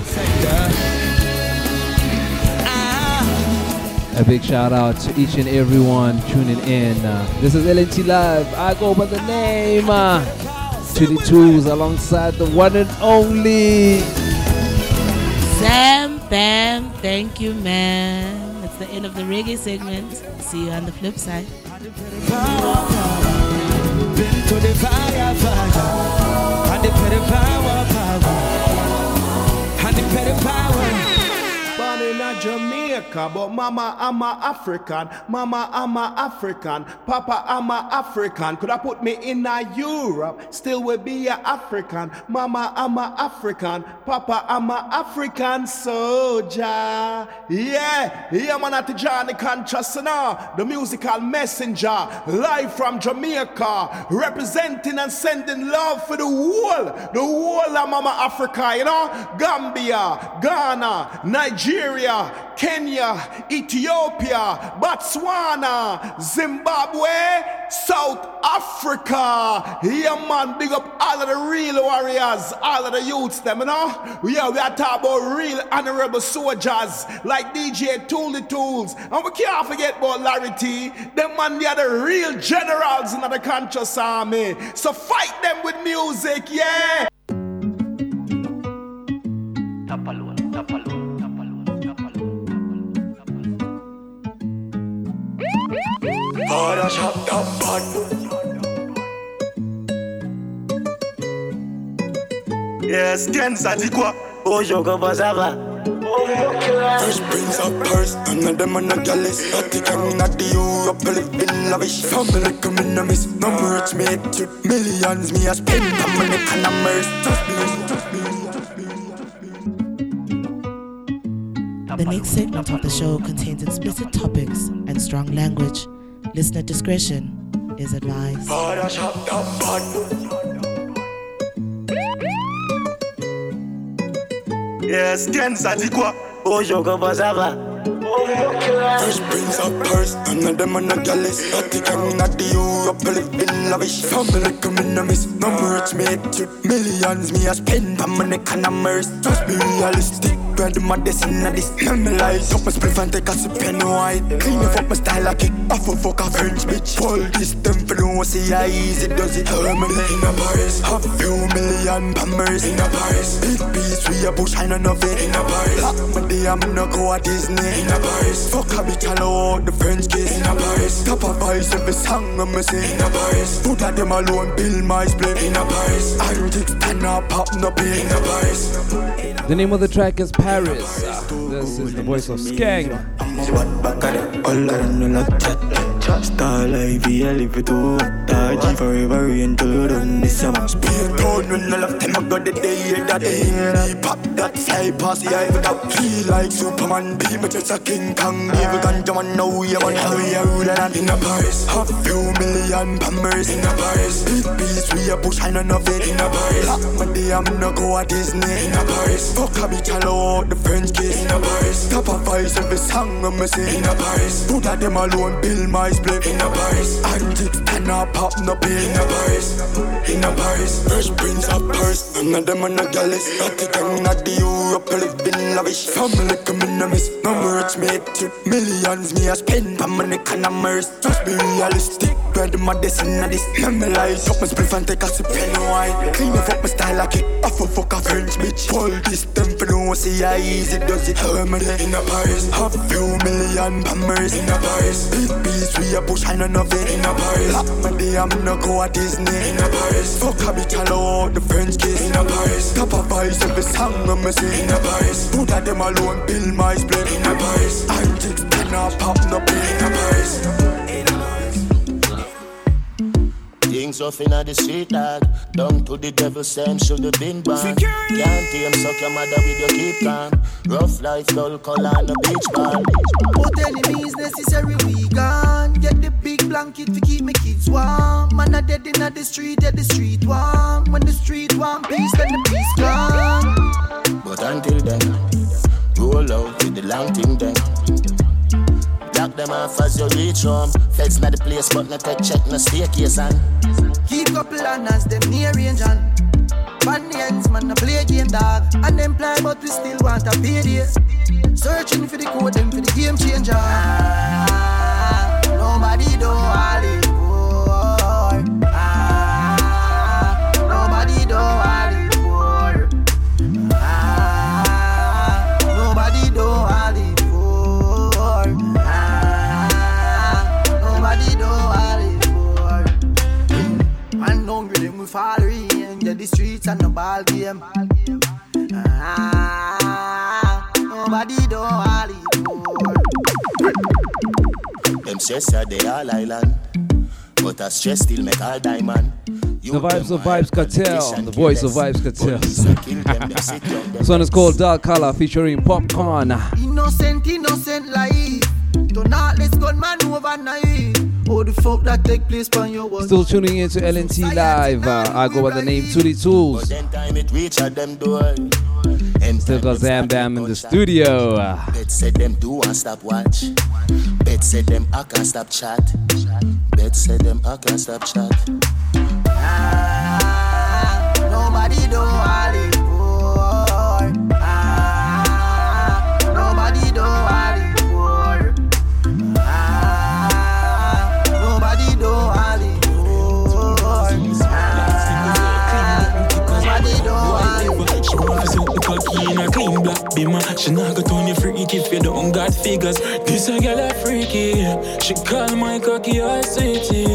A big shout out to each and everyone tuning in. Uh, this is LNT Live. I go by the name uh, Thuli Thulz alongside the one and only. Sam Bam, thank you, man. It's the end of the reggae segment. See you on the flip side. Power, power. And the petty power. Born in a Jamaica, but mama I'm a African. Mama I'm a African. Papa I'm a African. Could I put me in a Europe? Still will be a African. Mama I'm a African. Papa I'm a African soldier. Yeah, yeah, man at Johnny Conscious. The musical messenger, live from Jamaica, representing and sending love for the whole, the whole of Mama Africa, you know, Gambia, Ghana, Nigeria, Kenya, Ethiopia, Botswana, Zimbabwe, South Africa. Yeah, man, big up all of the real warriors, all of the youths, them, you know. Yeah, we are talking about real honorable soldiers like DJ Thuli Thulz. And we can't forget about Larry T. Them man, they are the real generals in the conscious army. So fight them with music, yeah. Para shop top bad. Yes, Kenza di quoi? Oh, Bonjour, comment ça va? Fresh Prince of Paris, none of them are not jealous. Vatican in the Europe, living lavish. Family come in a miss, no merch made to millions. Me a spend the money, can I merge? Just me, just me. The next segment of the show contains explicit topics and strong language. Listener discretion is advised. Para shop top bad. Yes, Kenza di quoi? Bonjour, comment ça va? Fresh Prince of Paris, none of them are not jealous. Vatican in the Europe, living lavish. Family come in a miss, no merch made to millions. Me a spend the money, can I merge? Just be realistic. Brand my destiny, this me light up my spliff and take a sip and white. Clean up my style like it, off of fuck a French bitch. Pull this them for no see how easy does it. Hermely in a Paris, half few million pammers in a Paris. Big piece, we a push, I know nothing in a Paris. Lock my day, I'm no go at Disney in a Paris. Fuck a bitch, I know the French kiss in a Paris. Top of voice, every song I'm sing in a Paris. Put at them alone, build my split in a Paris. I don't take stand up, pop no pain in a Paris. The name of the track is Paris. This is the voice of Skeng. Star life, yeah, live it to G forever until you done this summer. Speed down when I left them, I got the day that day. Pop that fly past the eye, that feel like Superman. Be me just a King Kong. Evil ganja man, now you want how are ruling and in a Paris. Half few million pammers in a Paris. Big piece, we a push, I know nothing in a Paris. Lock my day, I'm no go at Disney in a Paris. Fuck a bitch, hello, the French kiss in a Paris. Top of voice, every song I'm sing in a Paris. Put at them alone, build my split in a Paris. Antics, stand up, pop no pill in a Paris. In a Paris, Fresh Prince of Paris. None of them are not jealous. Not the gang, not the Europe, living lavish. Family come in a miss. Mama rich made trip. Millions me a spend. On the can of mercy. Just be realistic. Bread my destiny this. Memorize up my spliff and take a sip penny wine. Clean up up my style like it. I for fuck a French bitch. Pull this them for no see how easy does it. How I in a Paris? A few million bombers in a Paris. Big beast we a push and none of it in a Paris. Lock my day I'm no go at Disney in a Paris. Fuck a bitch all out the French kiss in a Paris. Top of voice every song I'm sing in a Paris. Put that them alone, bill my split in a Paris. I'm ten up, pop no pill in a Paris. Things off inna the street, dog. Down to the devil, same should have been born. Can't tame, suck your mother with your keep calm. Rough life, dull color on the beach ball. But enemies necessary, we gone. Get the big blanket to keep my kids warm. Man, I dead inna the street, yeah, the street warm. When the street warm, peace, then the peace gone. But until then, roll out with the long thing then. Block them off as you reach home. Feds not the place, but not take check, no staircase and. Keep couple planners, them near range and Bad ends, man, I play game dog And them play, but we still want a payday Searching for the code, them for the game changer ah, Nobody do all it them we fall in Yeah, the streets and the ball game ah, Nobody do all it Them stress are they all island. But a stress still make all diamond. The vibes of Vybz Kartel, the voice of Vybz Kartel. this one is called Dark Color featuring Popcaan. Innocent, innocent life Do not let gunman overnight Oh, the fuck that take place on your wall Still tuning in to LNT Live. Uh, I go by the name Thuli Thulz. Time it reach at them door. Still got Zam Bam in the studio. Bet said them do and stop watch. Bet said them I can't stop chat. Bet said them I can't stop chat. ah, Nobody do all She not go turn you freaky if you don't got figures. This a girl a freaky. She call my cocky a city.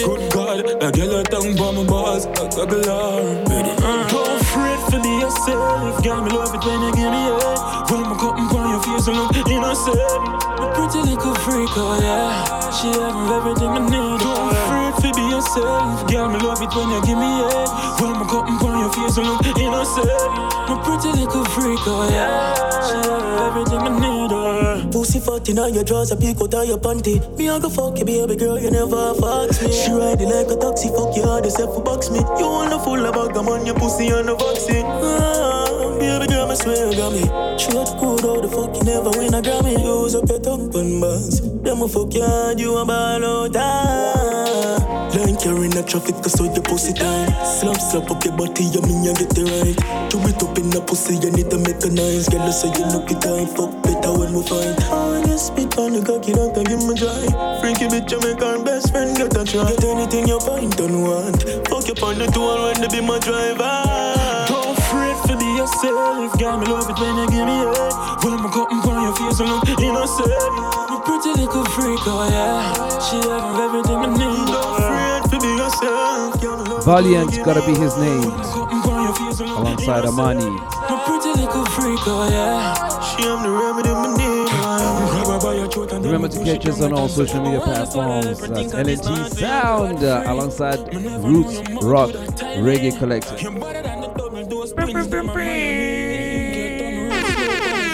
Good God, a girl a tongue bomb balls. A goggle her. Ready? Uh. Don't fret for be yourself. Girl, me love it when you give me head. When my cotton on your face, you look innocent. A pretty little freak, oh yeah. She have everything I need. Don't fret for be yourself. Girl, me love it when you give me head. When my cotton on your face, you look innocent. My pretty little freak, oh yeah. She have everything I need, oh. Pussy fat inna your drawers, a peek out of your panty. Me a go fuck you, baby girl, you never fucks me. She ride it like a taxi, fuck you hard, yourself for box me. You wanna full of bag, I'm on your pussy and the vaccine. Ah, baby girl, I swear you got me. Straight good, how the fuck you never win a Grammy? Use up your tongue, pun buzz. Them a fuck you hard, you a ball out. Line carrying a traffic, cause all your pussy time. Slam slap up your body, you mean you get it right. Do it up in the pussy, you need to make a nice. Girl, so you look it time, fuck better when we fight. I wanna spit on the cocky, don't give me dry. Freaky bitch, you make our best friend get a try. Get anything you find, don't want. Fuck you on the tour when they be my driver. Don't fret for be yourself. Girl, me love it when you give me head. When my cotton on your face, you look innocent. My pretty little freak, oh yeah. She have everything I need. Don't Valiant gotta be his name. Alongside Amani. My pretty little freak, oh yeah. She have the remedy I need. Grab her by your throat and then Remember to catch us on all social media platforms. That's LNT Sound uh, alongside Roots Rock Reggae Collective.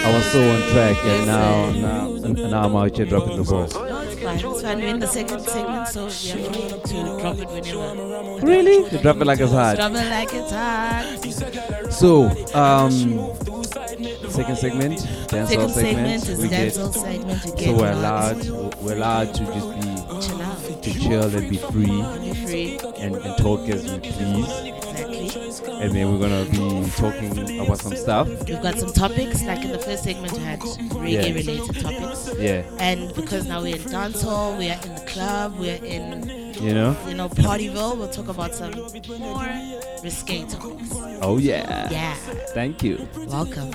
I was so on track, and now, now, now I'm out here dropping the balls. No, it's fine. It's fine. We're in the second segment, so we are to drop it whenever. Really? You drop it like it's hot. Drop it like it's hot. So, um, second segment, dancehall Second segment. segment is we get- dancehall segment. We So we're relaxed. allowed, we're allowed to just be Chill out. to chill and be free, Be free. and, and talk as we please. Exactly. and then we're gonna be talking about some stuff. We've got some topics, like in the first segment, we had reggae Yeah. related topics. Yeah. And because now we're in dancehall, we are in the club, we're in, You know? you know, Partyville. We'll talk about some more risque topics. Oh yeah. Yeah. Thank you. Welcome.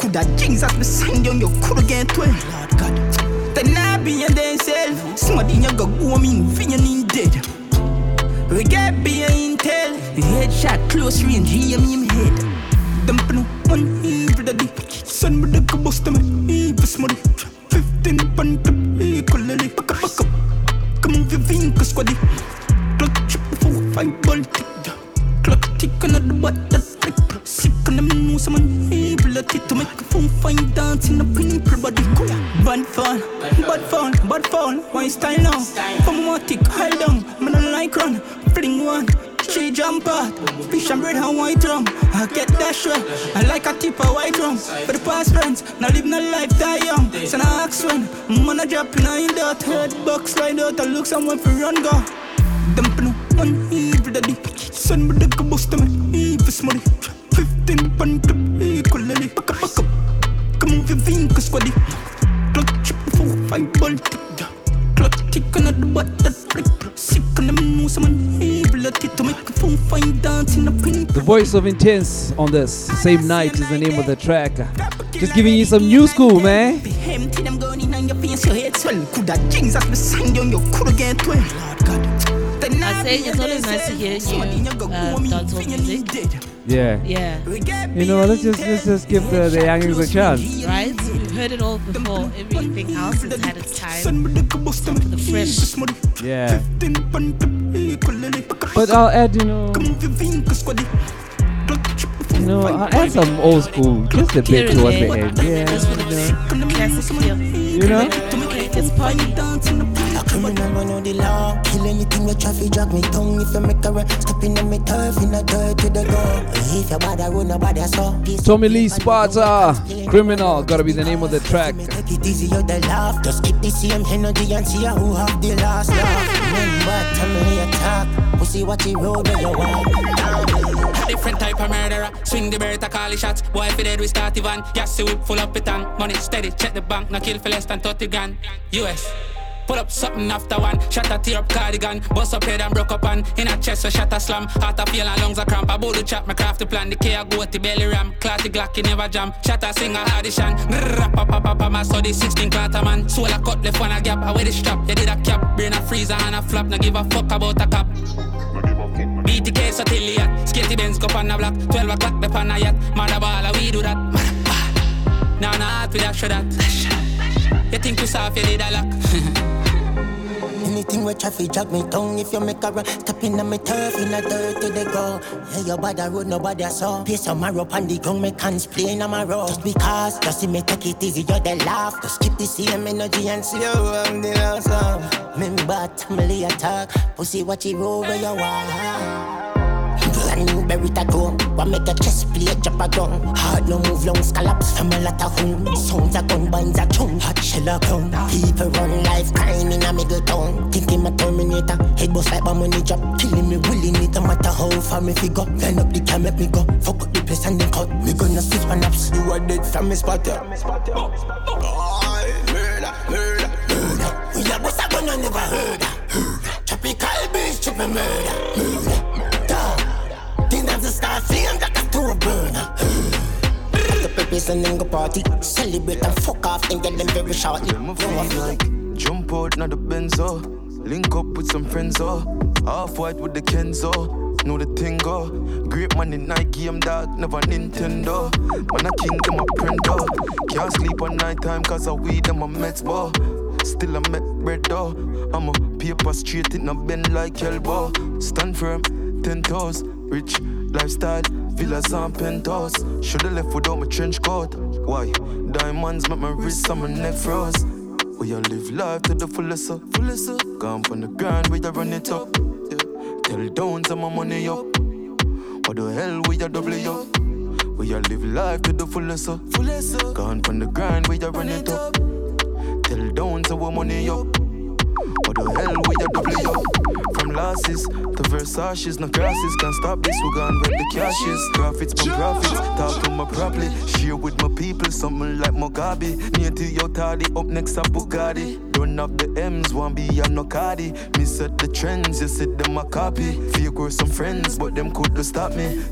Coulda Jesus be signed on, you coulda get 12. Lord God. Then I be in themself. Somebody you go go in, feeling dead. We get be intel. Headshot, close range, hear me in head. Dump no one daddy. Son me the bust me, For the past friends, now live no life die young. So now ask when, man, I drop in a that head box slide out. I look someone for run go. Voice of Intence on this same night is the name of the track. Just giving you some new school, man. Empty them going in on your face, your head swell. Coulda Jesus be signed on, you coulda get 12. Lord God. Then I say it's always nice to hear uh, dancehall music. Yeah. Yeah. You know, let's just let's just give the, the youngins a chance. Right? We've heard it all before. Everything else has had its time. The fresh. Yeah. But I'll add, you know, you know, I'll add some old school, just a bit towards the end. Yeah. You know. You know? It's party. A criminal the law. Kill anything with traffic, drag me tongue. If you make a run, step in on me turf, in the dirt to the go. If body run, nobody saw. Tommy Lee Sparta, Criminal, gotta be the name of the track. Take it easy, you the laugh. Just keep the same energy and see who have the last laugh. Remember, tell me attack. Pussy, what you road where you walk. Different type of murderer. Swing the bird, call the shots. Boy, if you dead, we start the van. Yes, see whip full up it and money steady. Check the bank, no kill for less than 30 grand. US. Pull up something after one. Shot a tear up cardigan. Bust up head and broke up and in a chest, so shot a slam. Heart a feel and lungs a cramp. I bowl the chop, my craft the plan. The K I go to belly ram. Clot the Glock, he never jam. Shot a sing a audition. Pa pa pa pa, my study 16 clatter man. Soul a cut left one a gap. I wear the strap. You did a cap. Brain a freezer and a flap. No give a fuck about a cap. Beat the case until he hot. Skate the Benz, go on a block. 12 o'clock, the pan a yacht. Mother ball, we do that. Now, nah, with that shot that. You think we soft, you need a lock. Anything with traffic, drag me tongue. If you make a run, step in me turf, in the dirt to the go. Yeah, your body road, nobody saw. Place my rope on the ground, me can't play on my road. Just because, just see me take it easy, you're the laugh. Just keep the same energy and see you, I'm the one. Remember, family attack. Pussy, watch it roll where you are. New Beretta chrome What make a chest plate drop a gun Hard no move long scallops from a lot of home. Sounds a gun binds a chum Hot shell a crown People run life crime in a middle town. Thinking my terminator Head boss like my money drop Killing me willing it no matter how far me figure. Line up the cam make me go. Fuck up the place and then cut. Me gonna switch my naps. You are dead from me spot Boy, murder, murder, murder. We a boss I never heard Tropical beach, triple murder, murder Dog Think that's a star flame that a burner. The boys and then go party. Celebrate and fuck off and get them very shortly. Like jump out now the Benzo. Link up with some friends, oh. Half white with the Kenzo. Know the thing go. Great man in night game dog, never Nintendo. Man a king, them a prendo. Oh. Can't sleep at night time cause I weed them a meds ball. Still a met bread though. I'm a paper straight in a bend like elbow. Stand firm, ten toes. Rich lifestyle, villas and penthouse. Shoulda left without my trench coat. Why? Diamonds make my wrist and my neck froze. We all live life to the fullest, uh, fullest. Gone from the grind, we a run it up. Yeah. Tell down to my money up. What the hell we a double up? We all live life to the fullest, uh, fullest. uh. Gone from the grind, we a run it up. Tell down to my money up. What the hell we a double up? Losses to Versace's, no crosses can't stop this. We gone where the cash is. Profits from profits, talk to my properly. Share with my people, something like Mugabe. Near to your tardy, up next to Bugatti. Run up the M's, one be a no cardi. Me set the trends, you said them a copy. Fake were some friends, but them couldn't stop me.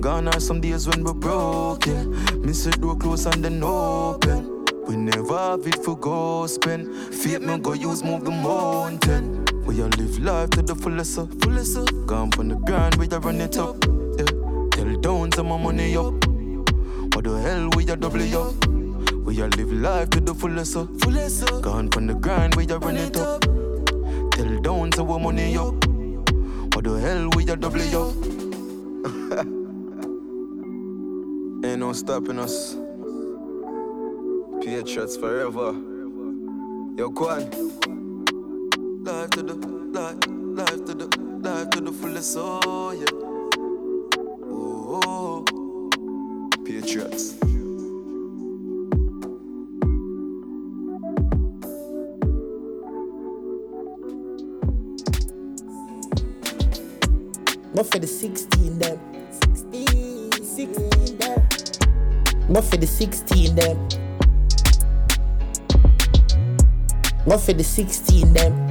Gone are some days when we're broke, yeah. Me said door close and then open. We never have it for go spend. Fate me go use move the mountain. We all live life to the fullest, fullest. Gone from the grind, we a run it up. Yeah. Tell down to my money up. What the hell we a double up? We all live life to the fullest, fullest. Gone from the grind, we a run it up. Tell down to our money up. What the hell we a double up? Ain't no stopping us. Patriots forever. Yo, on. Life to the, life, life to the, life to the fullest, oh yeah. Oh, oh. Patriots. Go for the 16 them. 16, 16 them. Go for the 16 them. Go for the 16 them.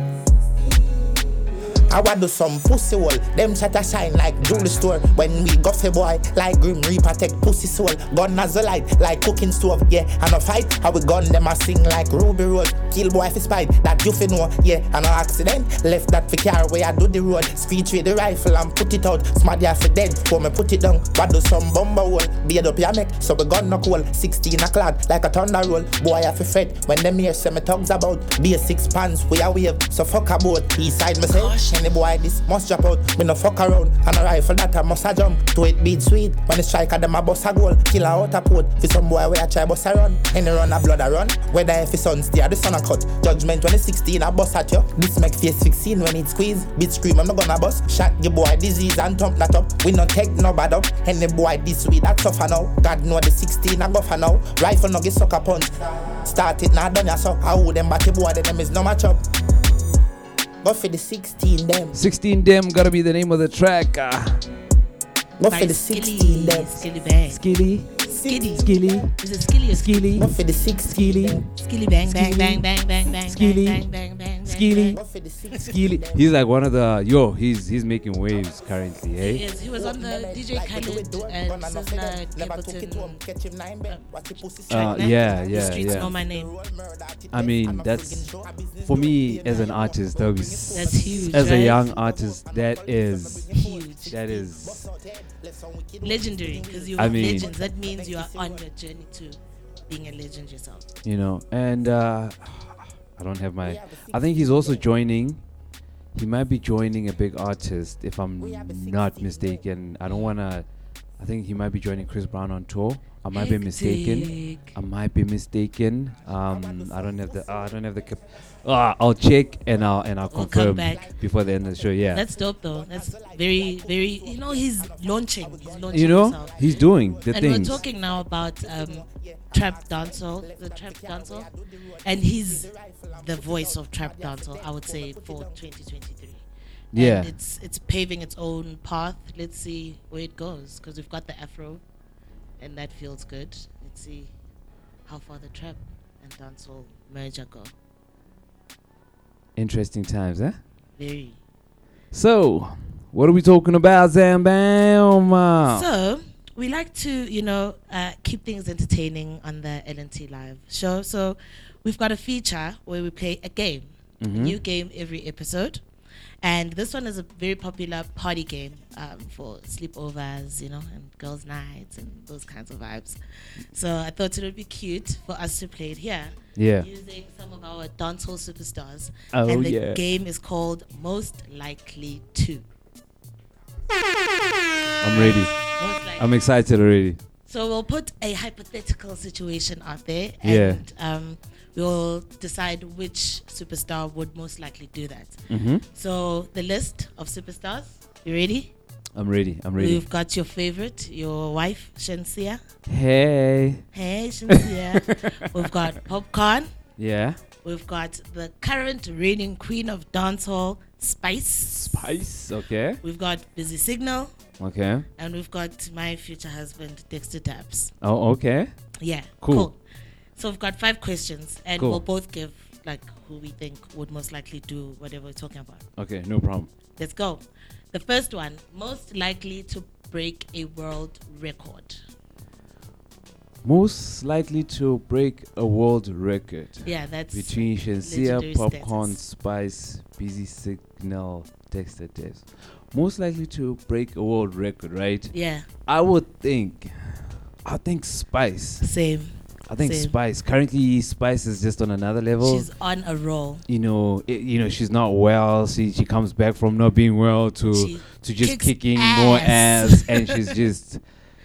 I want do some pussy hole. Them chatter shine like jewelry store. When we go for boy, like Grim Reaper take pussy soul. Gun as a light, like cooking stove. Yeah, and a fight, how we gun them a sing like Ruby Road. Kill boy for spite, that you fi know. Yeah, and no accident. Left that for car where I do the road. Speech with the rifle and put it out. Smart ya for dead. For me put it down. What do some bomber hole? Beard up your neck, so we gun no cool. 16 a clad, like a thunder roll. Boy I fi fret. When them here say me thugs about. Be a six pants, we a wave. So fuck about. East side me say. Any boy this must drop out. Me no fuck around. And a rifle that I must a jump. To it beat sweet. When the striker them a bust a goal. Kill a out a port. For some boy where I try bust a run. Any run a blood a run. Whether if his son steer the sun a cut. Judgment when the 16 a bust at you. This make face 16 when it squeeze. Bit scream I'm not gonna bust. Shot your boy disease and thump that up. We no take no bad up. Any boy this week that tougher now. God know the 16 a go for now. Rifle no get sucker punch. Start it now done ya so. I hold them batty boy them is no match up. Go for the 16 them. 16 Dem gotta be the name of the track. Uh, Go for the 16 them. Skillibeng. Skilly. Skilly. Skilly. Is it skilly or Skilly. Go for the 16 Skilly. skilly bang bang bang bang bang bang Skilly. bang bang bang bang Skilly. bang. Skilly. He's like one of the yo. He's he's making waves currently. He is. He was on the DJ Khaled and Sizzla Capleton Uh, track, yeah, The yeah, streets yeah. know my name. I mean, that's for me as an artist. That was That's huge, As a young artist, that is Huge. That is Legendary, because you I mean- legends. That means you are on your journey to being a legend yourself. you know. And uh, I don't have my. I think he's also joining. He might be joining a big artist, if I'm not mistaken. I don't wanna. I think he might be joining Chris Brown on tour. I might be mistaken. I might be mistaken. Um, I don't have the. Uh, I don't have the. Cap- uh, I'll check and I'll and I'll We'll come confirm back. before the end of the show. Yeah. That's dope though. That's very, very. You know, he's launching. He's launching you know, himself. he's doing the thing. and things. we're talking now about um, trap dancehall, the trap dancehall, and he's the voice of trap dancehall. I would say for 2023. Yeah. And it's it's paving its own path. Let's see where it goes because we've got the afro, and that feels good. Let's see how far the trap and dancehall merger go. Interesting times, huh? Very. So, what are we talking about, Zambam? So we like to, you know, uh, keep things entertaining on the LNT Live show. So we've got a feature where we play a game, a Mhm. new game every episode. And this one is a very popular party game um, for sleepovers, you know, and girls' nights and those kinds of vibes. So I thought it would be cute for us to play it here. Yeah. Using some of our dancehall superstars. Oh, and the yeah. game is called Most Likely To. I'm ready. Most. I'm excited already. So we'll put a hypothetical situation out there, Yeah. um, we'll decide which superstar would most likely do that. Mhm. So the list of superstars. You ready? I'm ready. I'm ready. We've got your favorite, your wife, Shenseea. Hey. Hey, Shenseea. We've got Popcaan. Yeah. We've got the current reigning queen of dancehall, Spice. Spice. Okay. We've got Busy Signal. Okay. And we've got my future husband, Dexta Daps. Oh, okay. Yeah. Cool. So we've got five questions, and Cool. we'll both give like who we think would most likely do whatever we're talking about. Okay. No problem. Let's go. The first one, most likely to break a world record. Most likely to break a world record. Yeah, that's between Shenseea, Popcaan, status. Spice, Busy Signal, Dexta Daps. Most likely to break a world record, right? Yeah. I would think. I think Spice. Same. I think Same. Spice. Currently, Spice is just on another level. She's on a roll. you know, it, you know, she's not well. She she comes back from not being well to She to just kicking more ass. ass, and she's just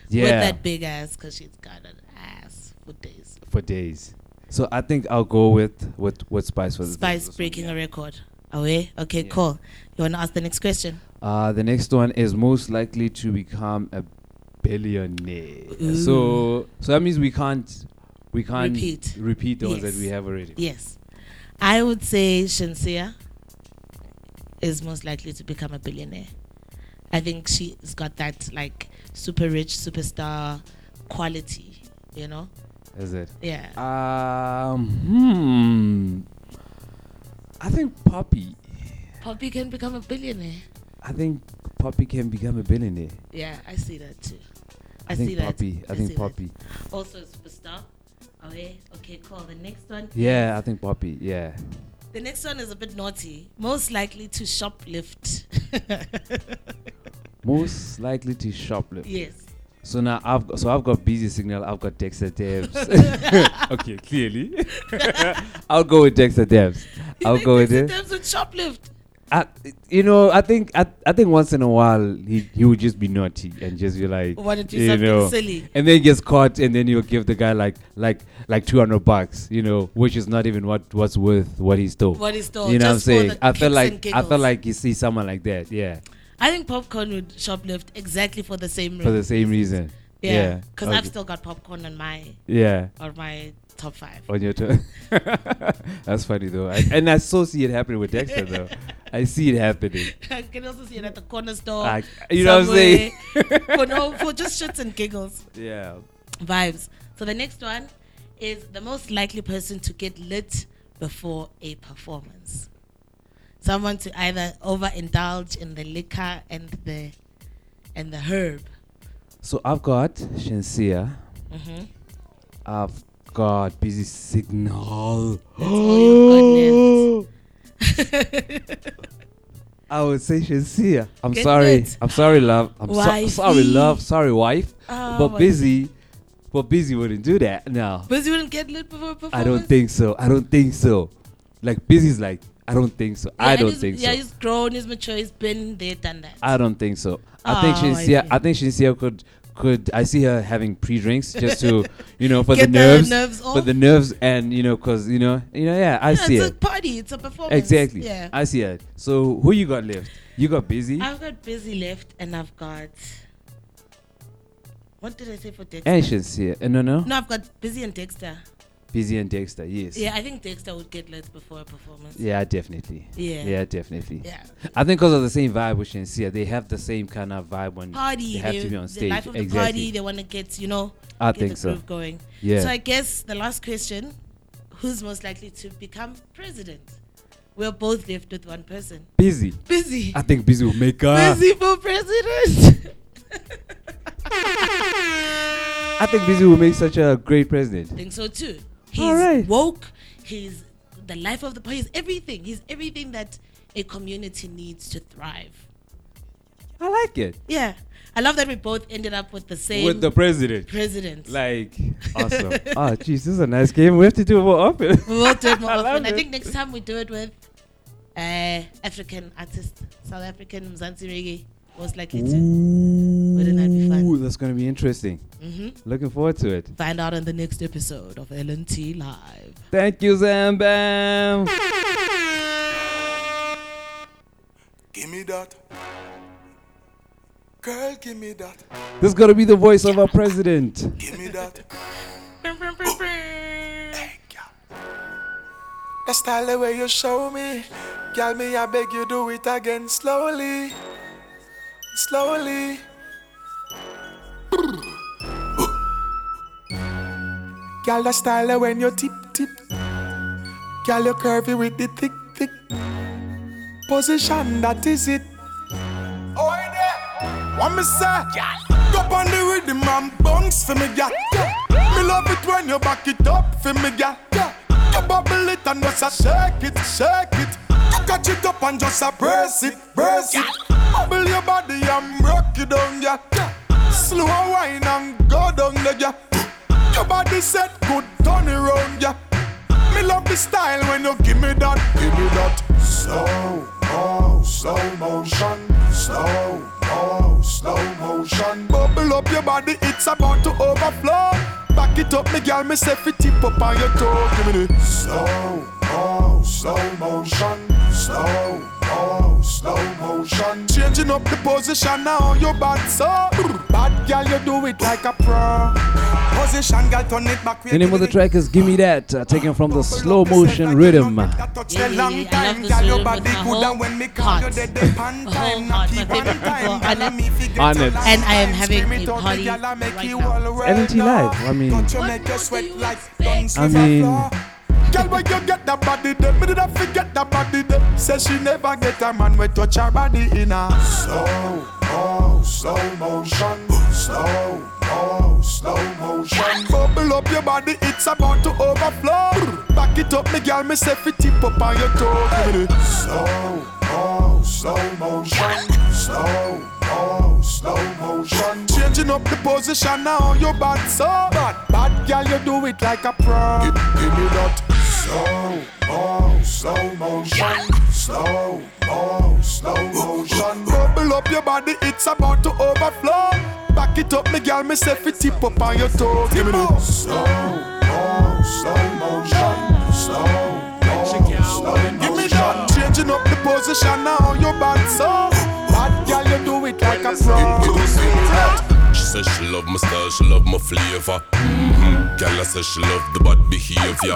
yeah With that big ass, because she's got an ass for days. for days. So I think I'll go with with with Spice for this. Spice breaking a record. Away? Okay, cool. You want to ask the next question? Uh, the next one is most likely to become a billionaire. So so that means we can't we can't Repeat. repeat the ones that we have already. Yes. I would say Shenseea is most likely to become a billionaire. I think she's got that like super rich superstar quality, you know? Is it? Yeah. Um. Hmm. I think Poppy. Poppy can become a billionaire. I think Poppy can become a billionaire. Yeah, I see that too. I, I think see that. Poppy. I think see that. Poppy. Also a superstar. Oh, okay, okay, cool. The next one. Yeah, I think Poppy. Yeah. The next one is a bit naughty. Most likely to shoplift. Most likely to shoplift. Yes. So now I've got, so I've got busy signal. I've got Dexta Daps. okay, clearly. I'll go with Dexta Daps. I'll go with it. Sometimes with shoplift. I, you know, I think I, I think once in a while he, he would just be naughty and just be like, Wanna do you something know, silly. and then he gets caught, and then he'll give the guy like like like two hundred bucks, you know, which is not even what what's worth what he stole. What he stole, you know what I'm saying? I feel like I feel like you see someone like that, yeah, I think Popcaan would shoplift exactly for the same for the same reason. Yeah, Yeah, because I've still got Popcaan on my Yeah. on my top five. on your turn. That's funny though, I, and I so see it happening with Dexta though. I see it happening. I can also see it at the corner store. I- you know what I'm saying? for no, for just shits and giggles. Yeah. Vibes. So the next one is the most likely person to get lit before a performance. Someone to either overindulge in the liquor and the and the herb. So I've got Shenseea. Mhm. I've got busy signal. That's all you've I would say Shenseea. I'm Get sorry. lit. I'm sorry, love. I'm so, sorry, love. Sorry, wife. Oh, but busy, but busy wouldn't do that. No, Busy wouldn't get lit before a performance. I don't think so. I don't think so. Like busy's like I don't think so. Yeah, I don't think Yeah, so. Yeah, he's grown, he's mature, he's been there, done that. I don't think so. I think Oh, I Shenseea. I think Shenseea could could. I see her having pre-drinks just to you know for the nerves, nerves for the nerves, and you know because you know you know yeah. I Yeah, see it's it. a party, it's a performance. Exactly. Yeah. I see it. So who you got left? You got busy I've got busy left and I've got what did I say for Dexta? and Shenseea. Uh, no, no. No, I've got busy and Dexta. Busy and Dexta. Yes. Yeah, I think Dexta would get lit before a performance. Yeah, definitely. Yeah. Yeah, definitely. Yeah. I think because of the same vibe with Shenseea, they have the same kind of vibe when Party. they have to be on The stage. life of the exactly. party. They want to get you know. I get think the so. groove going. Yeah. So I guess the last question: Who's most likely to become president? We're both left with one person. Busy. Busy. I think Busy will make her. Busy for president. I think Busy will make such a great president. I think so too. He's right. woke. He's the life of the party. He's everything. He's everything that a community needs to thrive. I like it. Yeah, I love that we both ended up with the same With the president. President. Like, awesome. oh, jeez, this is a nice game. We have to do it more often. we will do it more I often. love I think next time we do it with uh, African artist, South African Mzansi Reggae, most likely to. Wouldn't that be? Ooh, that's going to be interesting. Mhm. Looking forward to it. Find out in the next episode of LNT Live. Thank you, Zambam. Give me that. Girl, give me that. This is going to be the voice of our president. Give me that. The style the way you show me. Girl, me, I beg you do it again slowly. Slowly. Girl, the style when you tip tip. Girl, you curvy with the thick thick. Position, that is it. Oh, yeah. What me say? Go on the rhythm and bounce for me, girl. Me love it when you back it up for me, girl. You bubble it and just a shake it, shake it. You catch it up and just a press it, press it. Bubble your body and rock it down, girl. Slow wine and go down there, girl. Your body set good, turn around, yeah. Me love the style when you give me that, give me that. Slow, oh, slow motion, slow, oh, slow motion. Bubble up your body, it's about to overflow. Back it up, me girl, me say fit tip up on your toe. Give me the slow, oh, slow motion, slow, oh, slow motion. Changing up the position now, your bad so. Bad girl, you do it like a pro. Position, girl, turn it back. The name of the track is Gimme That, uh, taken from the slow motion rhythm. Touch the long time, girl, your body good and when me call you dead, the pan time, not keep on time. And On it. And I am having a party girl, right now. all. LNT Live. I mean, Touch you make you sweat I mean, floor. Girl, when you get that body there, me did not forget that body there. Say she never get a man we touch her body in a slow, oh, slow motion, slow, oh, slow motion. Bubble up your body, it's about to overflow. Back it up, me girl, me say fit tip up on your toe. Slow, oh, slow motion, slow, oh, slow motion. Changing up the position now, your bad so bad. Bad girl, you do it like a pro. Give, give me that slow, oh, slow motion, slow, oh, slow motion. Bubble up your body, it's about to overflow. Back it up, me girl, me say fit tip up on your toe. Give me the slow, oh, slow motion, slow, oh, slow motion. Give me that. Changing up the position now, your bad so bad girl, you do it like a pro. She says she love my style, she love my flavor. Mm-hmm. Girl, I said she love the bad behavior.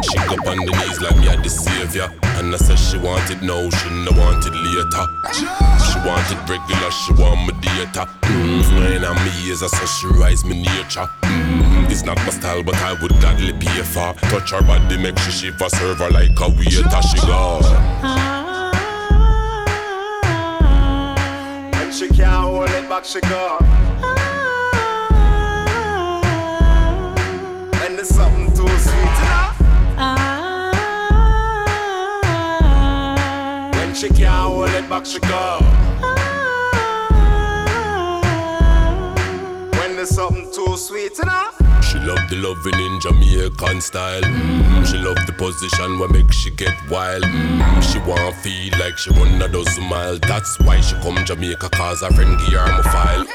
She go on the knees like me at the savior. And I said she want it now, she no want it later. She want it regular, she want my data. Mm-hmm. And I'm me years, I said she rise me nature. Mm-hmm. It's not my style, but I would gladly pay for. Touch her body, make she shiver, serve her like a waiter. She go. And she can't hold it back, she go. And something too sweet enough. When she can't hold it back, she go. When there's something too sweet enough. She love the loving in Jamaican style. Mm, she love the position where make she get wild. Mm, she want feel like she run a dozen mile. That's why she come Jamaica cause her friend give her my file.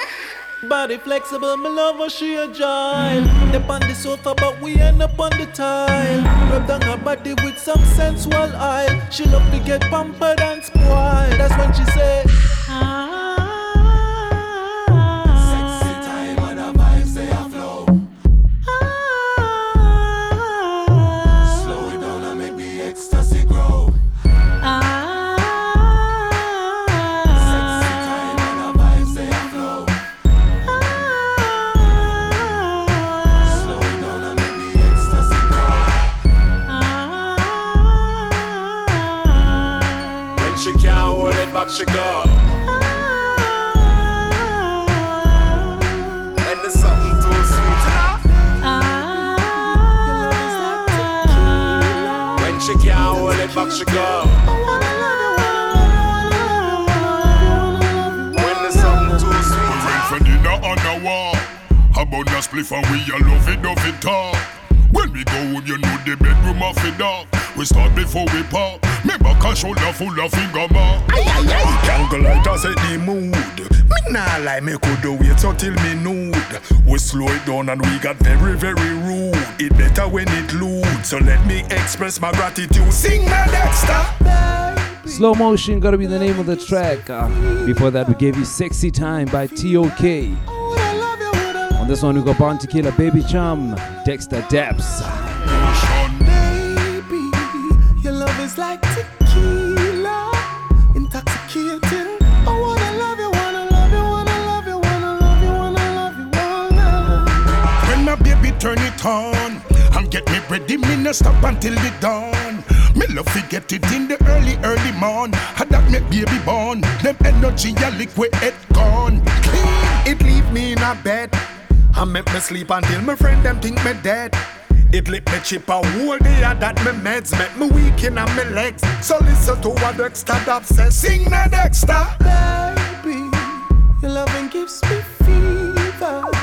Body flexible, my love how she agile. Dip on the sofa, but we end up on the tile. Rub down her body with some sensual oil. She love to get pampered and spoiled. That's when she say, should go. And there's. When she she go. We a love it, love it talk When we go home, you know the bedroom off it off we start before we pop. Me back and shoulder full of finger mark. Aye, aye, aye. Candlelight set the mood. Me nah lie, me could do wait until me nude. We slow it down and we got very, very rude. It better when it lewd. So let me express my gratitude. Sing my Dexta. Slow motion, gotta be the name of the track. Uh, before that, we gave you Sexy Time by TOK. On this one, we got Bounty Killer, Baby Cham, Dexta Daps. On and get me ready, me no stop until the dawn. Me love to get it in the early, early morn. Had that make baby born. Them energy a liquid it gone. Clean. It leave me in a bed. I make me sleep until my friend them think me dead. It lit me chip a whole day of that me meds make me weak in my legs. So listen to what Dexta Dab says. Sing na Dexta. Baby, your loving gives me fever.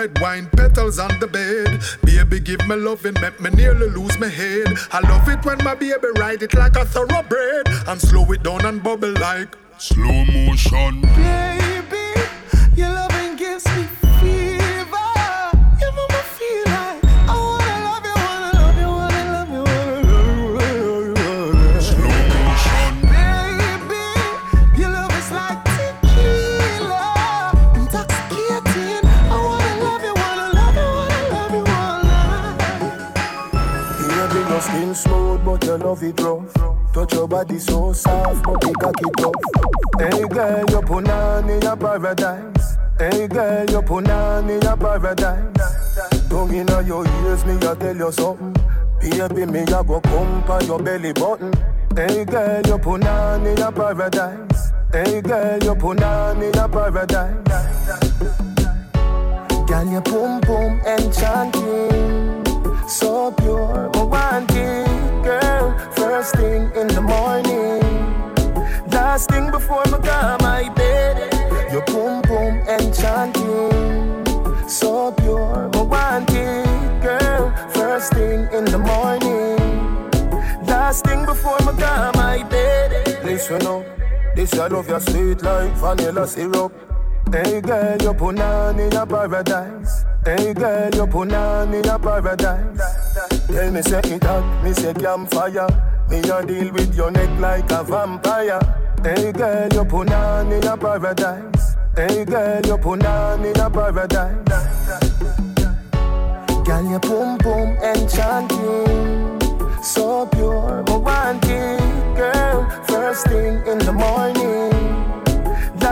Red wine petals on the bed. Baby, give me loving, make me nearly lose my head. I love it when my baby ride it like a thoroughbred and slow it down and bubble like slow motion. Baby, your loving gives me Your skin smooth, but you love it rough. Touch your body so soft, but you cock it tough. Hey girl, you put on in your paradise. Hey girl, you put on in your paradise. Tongue inna your ears, me a tell you something. Baby, me a go pump on your belly button. Hey girl, you put on in your paradise. Hey girl, you put on in your paradise. Girl, your boom boom enchanting, so pure, I want it, girl. First thing in the morning, last thing before me go my bed. Your boom boom enchanting, so pure, I want it, girl. First thing in the morning, last thing before me go my bed. Listen up, this I love your sweet like vanilla syrup. Hey girl, you put on in your paradise. Hey girl, you put on in your paradise. Tell me say it hot, me say campfire. Me a deal with your neck like a vampire. Hey girl, you put on in your paradise. Hey girl, you put on in your paradise. Girl, your boom boom enchanting, so pure, it, girl. First thing in the morning.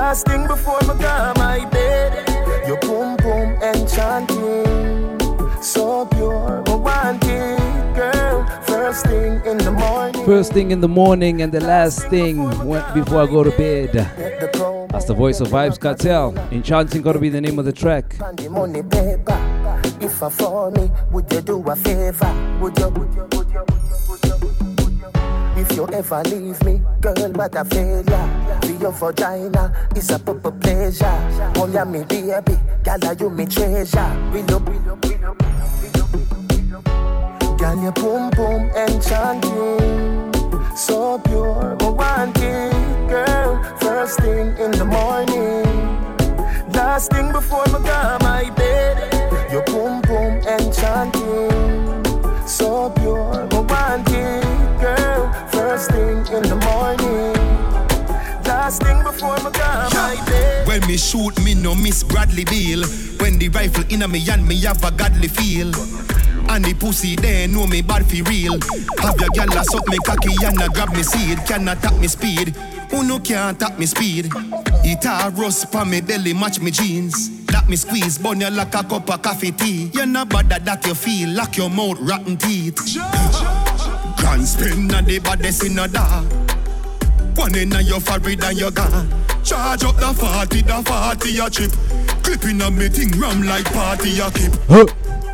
Last thing before me go my bed, your boom boom enchanting, so pure, I want it, girl. First thing in the morning. First thing in the morning and the last thing before I go to bed. That's the voice of Vybz Kartel. Enchanting gotta be the name of the track. On the money paper, if I for me, would you do a favor? Would you? Would you? Would you? Would you? Would you? If you ever leave me, girl, what a failure. Your vagina, it's a proper pleasure. Oh, yeah, me baby, girl, you me treasure. We love. Girl, your boom boom enchanting, so pure, oh, want it, girl. First thing in the morning, last thing before me go my bed. Your boom boom enchanting, so pure, oh, want it, girl. First thing in the morning, last thing before me go my. When me shoot, me no miss Bradley Beal. When the rifle inna me hand, me have a godly feel. And the pussy there know me bad fi real. Have your gyal a suck me cocky and a grab me seed. Cannot tap me speed. Who no can't tap me speed? It a rust pa me belly match me jeans. that me squeeze, bun you like a cup of coffee tea. You're not bad at that you feel, lock your mouth, rotten teeth. Grand spin and the baddest in a dog. One in a your forehead and you're gone. Charge up the 40, the 40 your chip. Clipping on me thing ram like party your keep. Huh.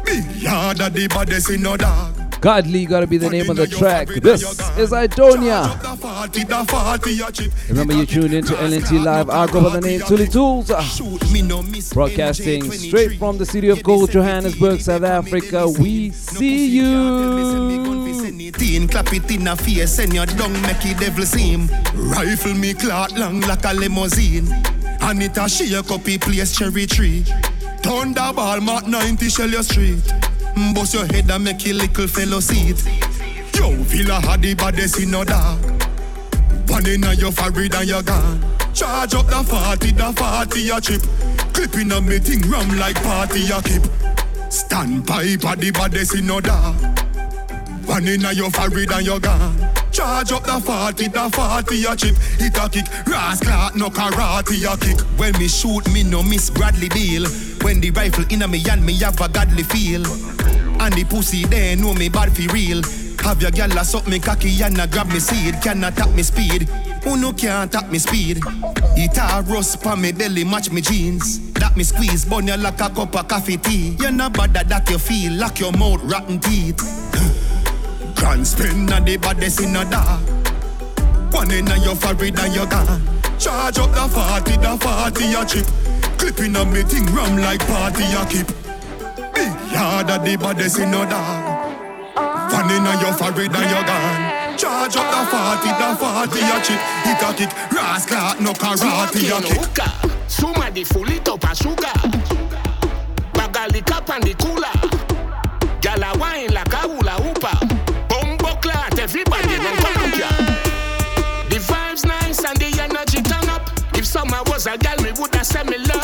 Me yard of the baddest in a dog. Godly gotta be the name of the track. This is Idonia. The 40, the 40 your chip. Remember you tuned into LNT Live. I go by the name Thuli Thulz. Me no miss Broadcasting straight from the city of gold, Johannesburg, South Africa. We see you. Clap it in a face and your dung make it devil seem. Rifle me clot long like a limousine. And it a shake up place cherry tree. Thunderball Mark 90 shell your street. Bust your head and make your little fellow see it. Yo, Villa had the baddest in no dog. One in a your forehead and you're gone. Charge up the 40, the 40 your chip. Clipping on me thing ram like party your keep. Stand at the baddest in no dog. One in a your forehead and you're gone. Charge up the 40, the 40 your chip. Hit a kick, rascal, no karate your kick. When me shoot, me no miss Bradley Beal. When the rifle in a me hand, me have a godly feel. And the pussy there know me bad for real. Have your gal a suck me cocky and a grab me seed. Cannot tap me speed. Who no can't tap me speed? It a rust pa me belly match me jeans. That me squeeze bun you like a cup of coffee tea. You're not bad at that you feel. Lock your mouth rotten teeth. Grand spin and the baddest in a dog. One in a your forehead and you're gone. Charge up the 40, the 40 your chip. Clipping on me thing ram like party your keep. Big yard of the baddest in a dog. One in a your forehead and you're gone. Charge up the 40, the 40 your chip. Hit a kick, rascal, no karate your kick. Suma di fulito pa sugar. Bagali cap and the cooler. Gala wine everybody run Columbia. The vibes nice and the energy turn up. If summer was a gal, me woulda said me love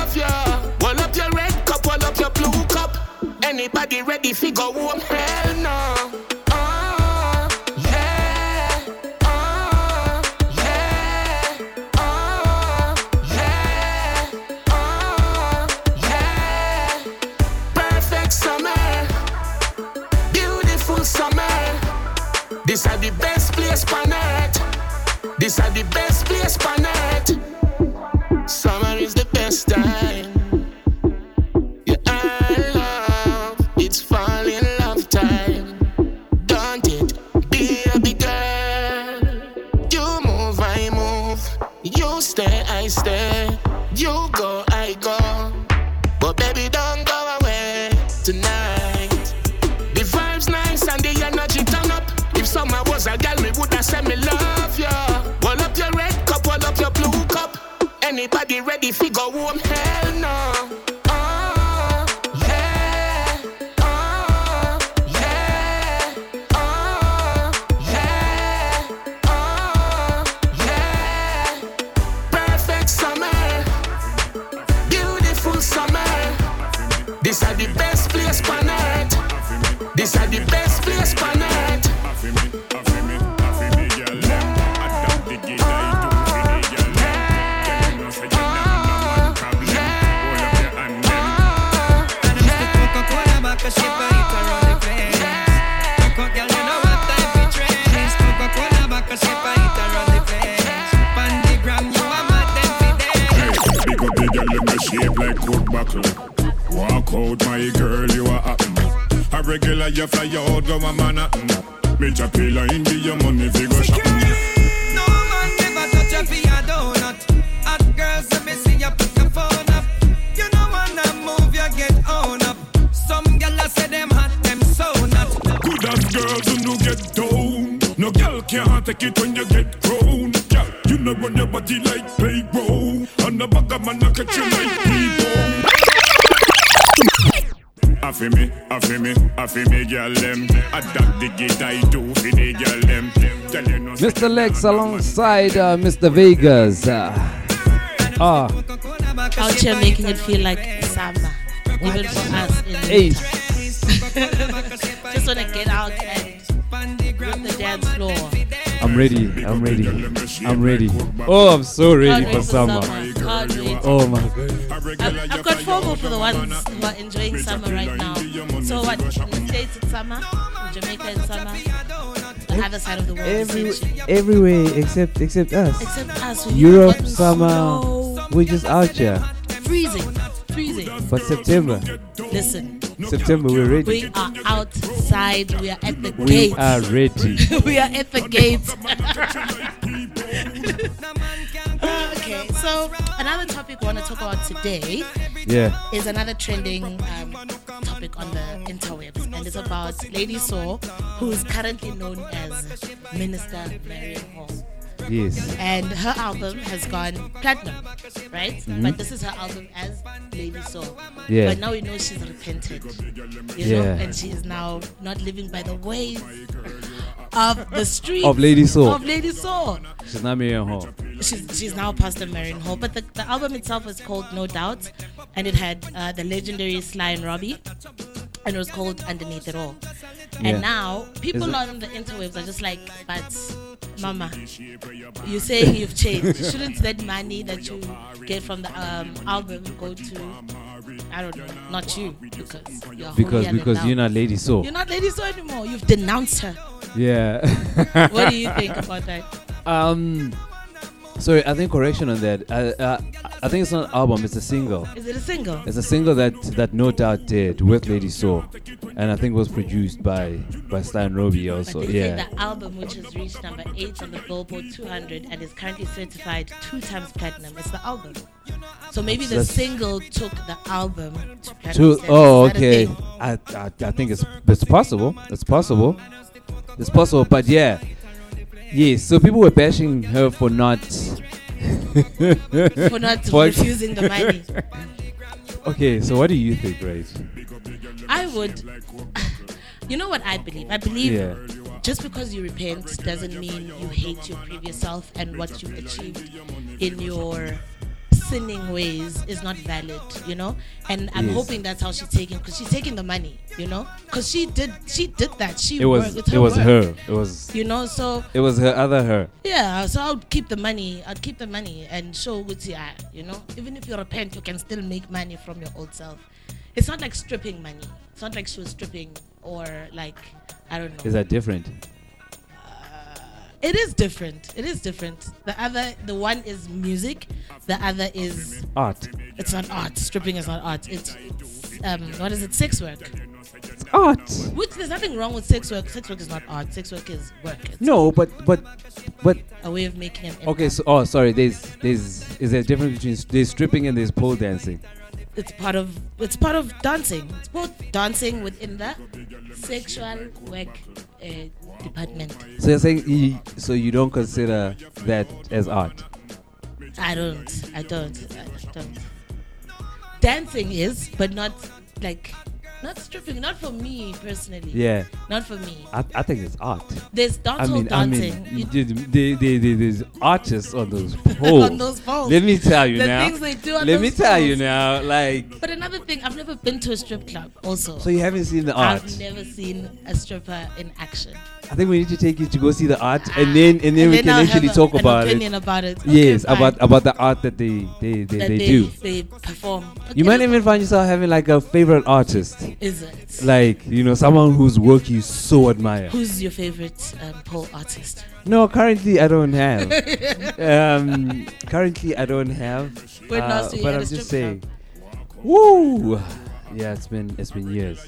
Anybody ready fi go home? Hell no. This are the best place on earth. This are the best place on earth. Mr. Lexx alongside uh, Mr. Vegas. Uh, ah, Out here making it feel like summer, even for us. In Hey. Just want to get out and rip the dance floor. I'm ready. I'm ready. I'm ready. Oh, I'm so ready Can't for summer. Can't. Oh my god. I've, I've got FOMO for the ones who are enjoying summer right now. So what? In the States it's summer, in Jamaica it's summer, the other side of the world Every, everywhere except except us. Except us, Europe gotten summer. so- We're just out here. freezing, freezing. But September. Listen, September we're ready. we are outside. We are at the We gate. are ready. we are at the gate. okay, so another topic we want to talk about today Yeah. is another trending um, topic on the interwebs, and it's about Lady Saw, who is currently known as Minister Marion Hall. Yes. And her album has gone platinum, right? Mhm. But this is her album as Lady Saw. Yeah. But now we know she's repented. You know, and she is now not living by the ways of the street Of Lady Saw. Of Lady Saw. She's not Miriam Hall. She's, she's now Pastor Marion Hall. But the, the album itself was called No Doubt, and it had uh, the legendary Sly and Robbie, and it was called Underneath It All. Yeah. And now people it- on the interwebs are just like, but Mama, you're saying you've changed. Shouldn't that money that you get from the um, album go to, I don't know, not you, because you're Because because you're not Lady Saw. You're not Lady Saw anymore. You've denounced her. Yeah. What do you think about that? Um, sorry, I think correction on that. Uh, uh, I think it's not an album; it's a single. Is it a single? It's a single that that No Doubt did with Lady Saw, and I think was produced by by Sly and Robbie also. Yeah. the album, which has reached number eight on the Billboard 200 and is currently certified two times platinum, is the album. So maybe the That's- single took the album to platinum. To, oh, Is that a okay. I, I I think it's it's possible. It's possible. It's possible, but yeah, yes. So people were bashing her for not For not for refusing the money. okay, so what do you think, right? I would. You know what I believe? I believe Yeah. just because you repent doesn't mean you hate your previous self and what you've achieved in your sinning ways is not valid, you know? And I'm Yes. hoping that's how she's taking because she's taking the money, you know? Because she did she did that. She It was worked. It was work, her. It was You know, so it was her other her. yeah, so I'll keep the money. I'll keep the money and show you, you know. Even if you repent, you can still make money from your old self. It's not like stripping money. It's not like she was stripping or like I don't know. Is that different? It is different. It is different. The other, the one is music. The other is Art. It's not art. Stripping is not art. It's, um, what is it? Sex work. It's Art. Which there's nothing wrong with sex work. Sex work is not art. Sex work is work. It's No, but but but a way of making an okay. So oh, sorry. There's there's is there a difference between there's stripping and there's pole dancing? it's part of it's part of dancing. It's both dancing within the sexual work uh, department. So you're saying you, so you don't consider that as art? I don't. I don't. I don't. Dancing is, but not like not stripping. Not for me personally. Yeah. Not for me. I, I think it's art. There's I dancehall mean, dancing. I mean, you did, they, they, they, there's artists on those poles. On those poles. Let me tell you now. The now. things they do on Let me those tell you poles. now. Like, But another thing, I've never been to a strip club. Also, so you haven't seen the art? I've never seen a stripper in action. I think we need to take you to go see the art, and then and then we can I'll actually have a- talk an about opinion it. about it. Okay, yes, fine. about about the art that they they they, That they, they, do. they perform. You might even find yourself having like a favorite artist. Is it? Like you know someone whose work you so admire. Who's your favorite um, pole artist? No, currently I don't have. um, currently I don't have. Last but I'm just saying. Woo! Yeah, it's been it's been years.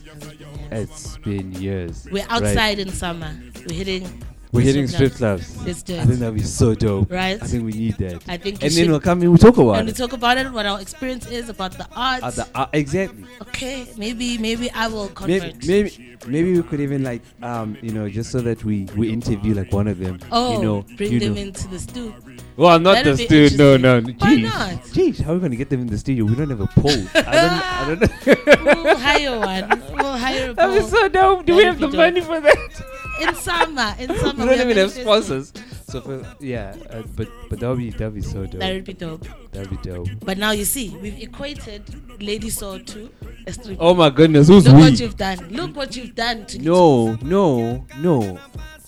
It's been years. We're Right. outside in summer. We're hitting. We're hitting strip clubs. Let's do I think that'd be so dope. Right? I think we need that. I think you And then we'll come in. We talk about and we it. talk about it. What our experience is about the arts. Uh, the, uh, exactly. okay, maybe maybe I will convert. Maybe, maybe maybe we could even like um you know just so that we we interview like one of them. oh, you know, bring you them know. into the studio. Well, not That'd the studio. No, no. interesting. Why Jeez. not? Jeez, how are we gonna get them in the studio? We don't have a pole. I don't. I don't know. we'll hire one. We'll hire a pole. That'd be so dope. Do we That'd have be the money for that? In summer, in summer. we don't even have sponsors. So for, yeah, uh, but but that would be that would be so dope. That would be dope. That would be dope. But now you see, we've equated Lady Saw to a stripper. Oh my goodness, who's Look we? what you've done. Look what you've done to No, no, no.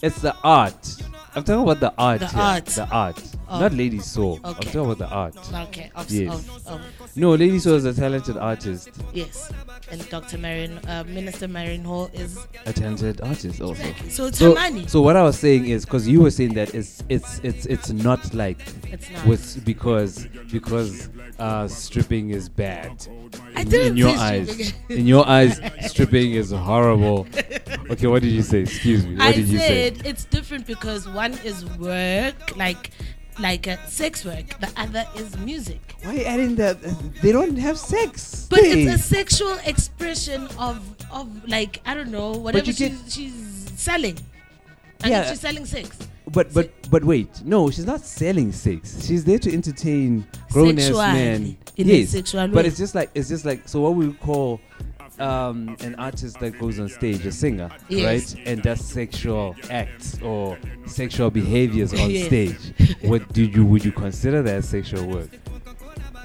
It's the art. I'm talking about the art. The here. art. The art. Oh. Not Lady Saw. I'm talking about the art. Okay, of- yes. of- of- No, Lady Saw is a talented artist. Yes. And Dr. Marion, uh, Minister Marion Hall is A talented artist also. So it's so, money. So what I was saying is because you were saying that it's it's it's it's not like It's not. with because because uh, stripping is bad. I In- didn't in your eyes. In your eyes, stripping is horrible. Okay, what did you say? Excuse me. What I did you say? said it's different because one is work, like like uh, sex work. The other is music. Why are you adding that? They don't have sex. But babe. it's a sexual expression of of like I don't know whatever she's, she's selling. I Yeah. she's selling sex. But but but wait, no, she's not selling sex. She's there to entertain grown ass men. in a yes, sexual but way. it's just like it's just like so. What we call um, an artist that goes on stage, a singer, Yes. right, and does sexual acts or sexual behaviors on Yes. stage. What do you would you consider that sexual work?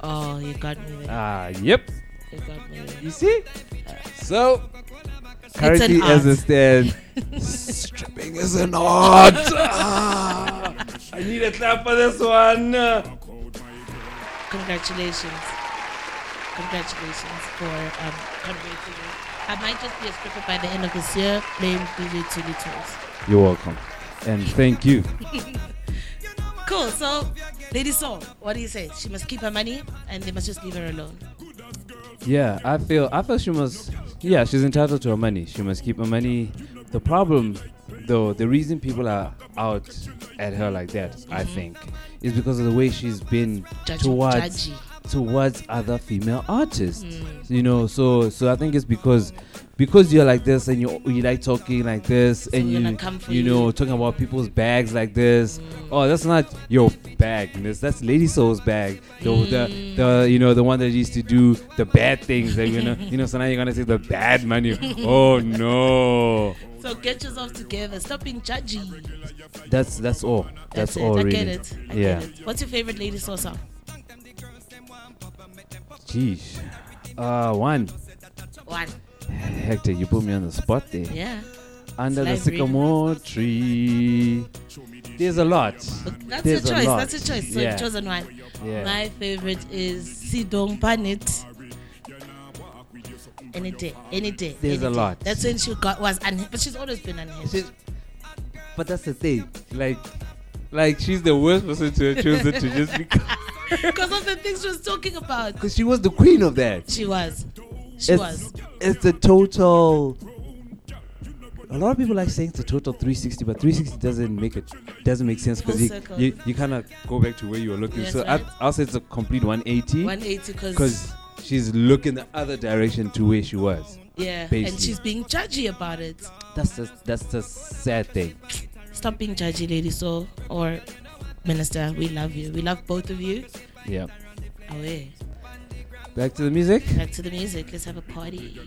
Oh, you got me there. Ah, yep. You got me there. You see? So currently, as it stands, stripping is an art. Ah, I need a clap for this one. Congratulations. Congratulations for um, me. I might just be a stripper by the end of this year, playing DJ Thuli Thulz. You're welcome, and thank you. cool. So, Lady Saw, what do you say? She must keep her money, and they must just leave her alone. Yeah, I feel I feel she must. Yeah, she's entitled to her money. She must keep her money. The problem, though, the reason people are out at her like that, I think, is because of the way she's been towards judgy. Towards other female artists. Hmm. You know, so so I think it's because because you're like this and you you like talking like this and we're you gonna come for you you. know talking about people's bags like this. Hmm. Oh, that's not your bag, miss. That's Lady Saw's bag. The, the the hmm. you know the one that used to do the bad things. That, you know you know. So now you're gonna take the bad money. Oh no. So get yourself together. Stop being judgy. That's that's all. That's, it. all. I really. get it. I yeah. get it. What's your favorite Lady Saw song? Jeez. Uh, one. One. Hector, you put me on the spot there. Yeah. Under the sycamore tree. There's a lot. That's There's your choice. lot. That's your choice. So yeah. you've chosen one. Yeah. My favorite is Sidong Panit. Any day, any day. There's any a day. lot. That's when she got was unhinged, but she's always been unhinged. But that's the thing. Like, like she's the worst person to have chosen to just because because of the things she was talking about. because she was the queen of that. She was. She it's, was. It's the total. A lot of people like saying it's a total 360, but 360 doesn't make it doesn't make sense because you, you you kind of go back to where you were looking. Yes, so right. I, I'll say it's a complete 180. 180 'cause- because she's looking the other direction to where she was. Yeah, basically. and she's being judgy about it. That's the that's the sad thing. Stop being judgy, lady. So, or minister, we love you. We love both of you. Yeah. Away. Back to the music. Back to the music. Let's have a party.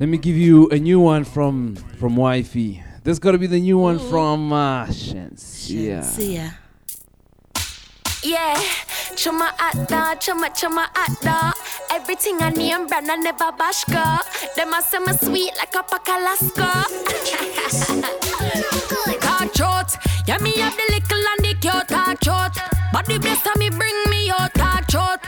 Let me give you a new one from from Wifey. This has got to be the new one Ooh. from uh, Shenseea. See. Yeah, chuma ada, chuma chuma ada. Everything I name brand I never bash girl. Them a say me sweet like a pack Alaska. Talk short, yeah me have the little and the cute talk short. Body blessed and me bring me out talk short.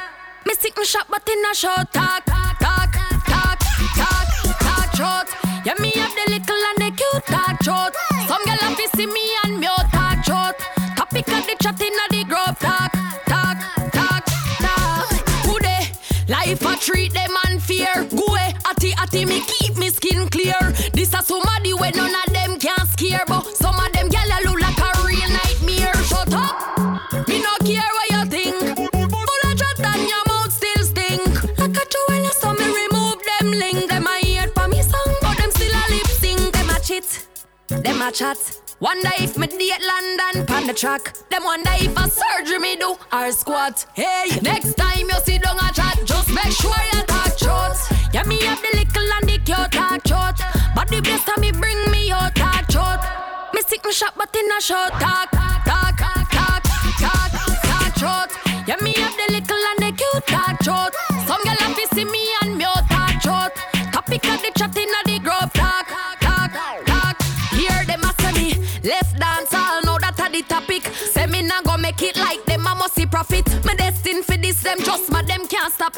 Me sick me shop but in a short talk, talk, talk, talk, talk short. Yeah me have the little and the cute talk short. Some gyal have to see me and me out talk short. Topic of the chat inna the grove talk, talk, talk, talk. A treat them fear. Go me, me keep me skin clear. This a somebody when none of them can scare, but them a chat. Wonder if me date London pan the track. Them wonder if a surgery me do or squat. Hey, next time you see down a chat, just make sure you talk short. Yeah, me have the little and the cute talk short. But the best of me bring me your talk short. Me stick me shot but in a short talk, talk,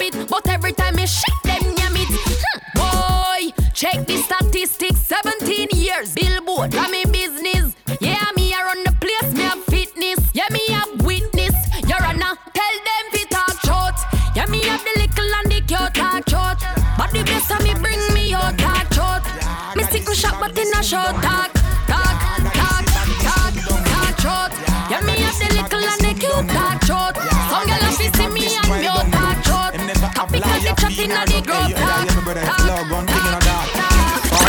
it. But every time me shit them yam it. Hmm. Boy, check the statistics. 17 years, billboard, I'm in business. Yeah, me I run the place, me have fitness. Yeah, me have witness. Your honor, tell them fi talk short. Yeah, me have the little and the cute talk short. But the best of me bring me your talk short. Me me shot, but in a short talk, of the chat in the group talk.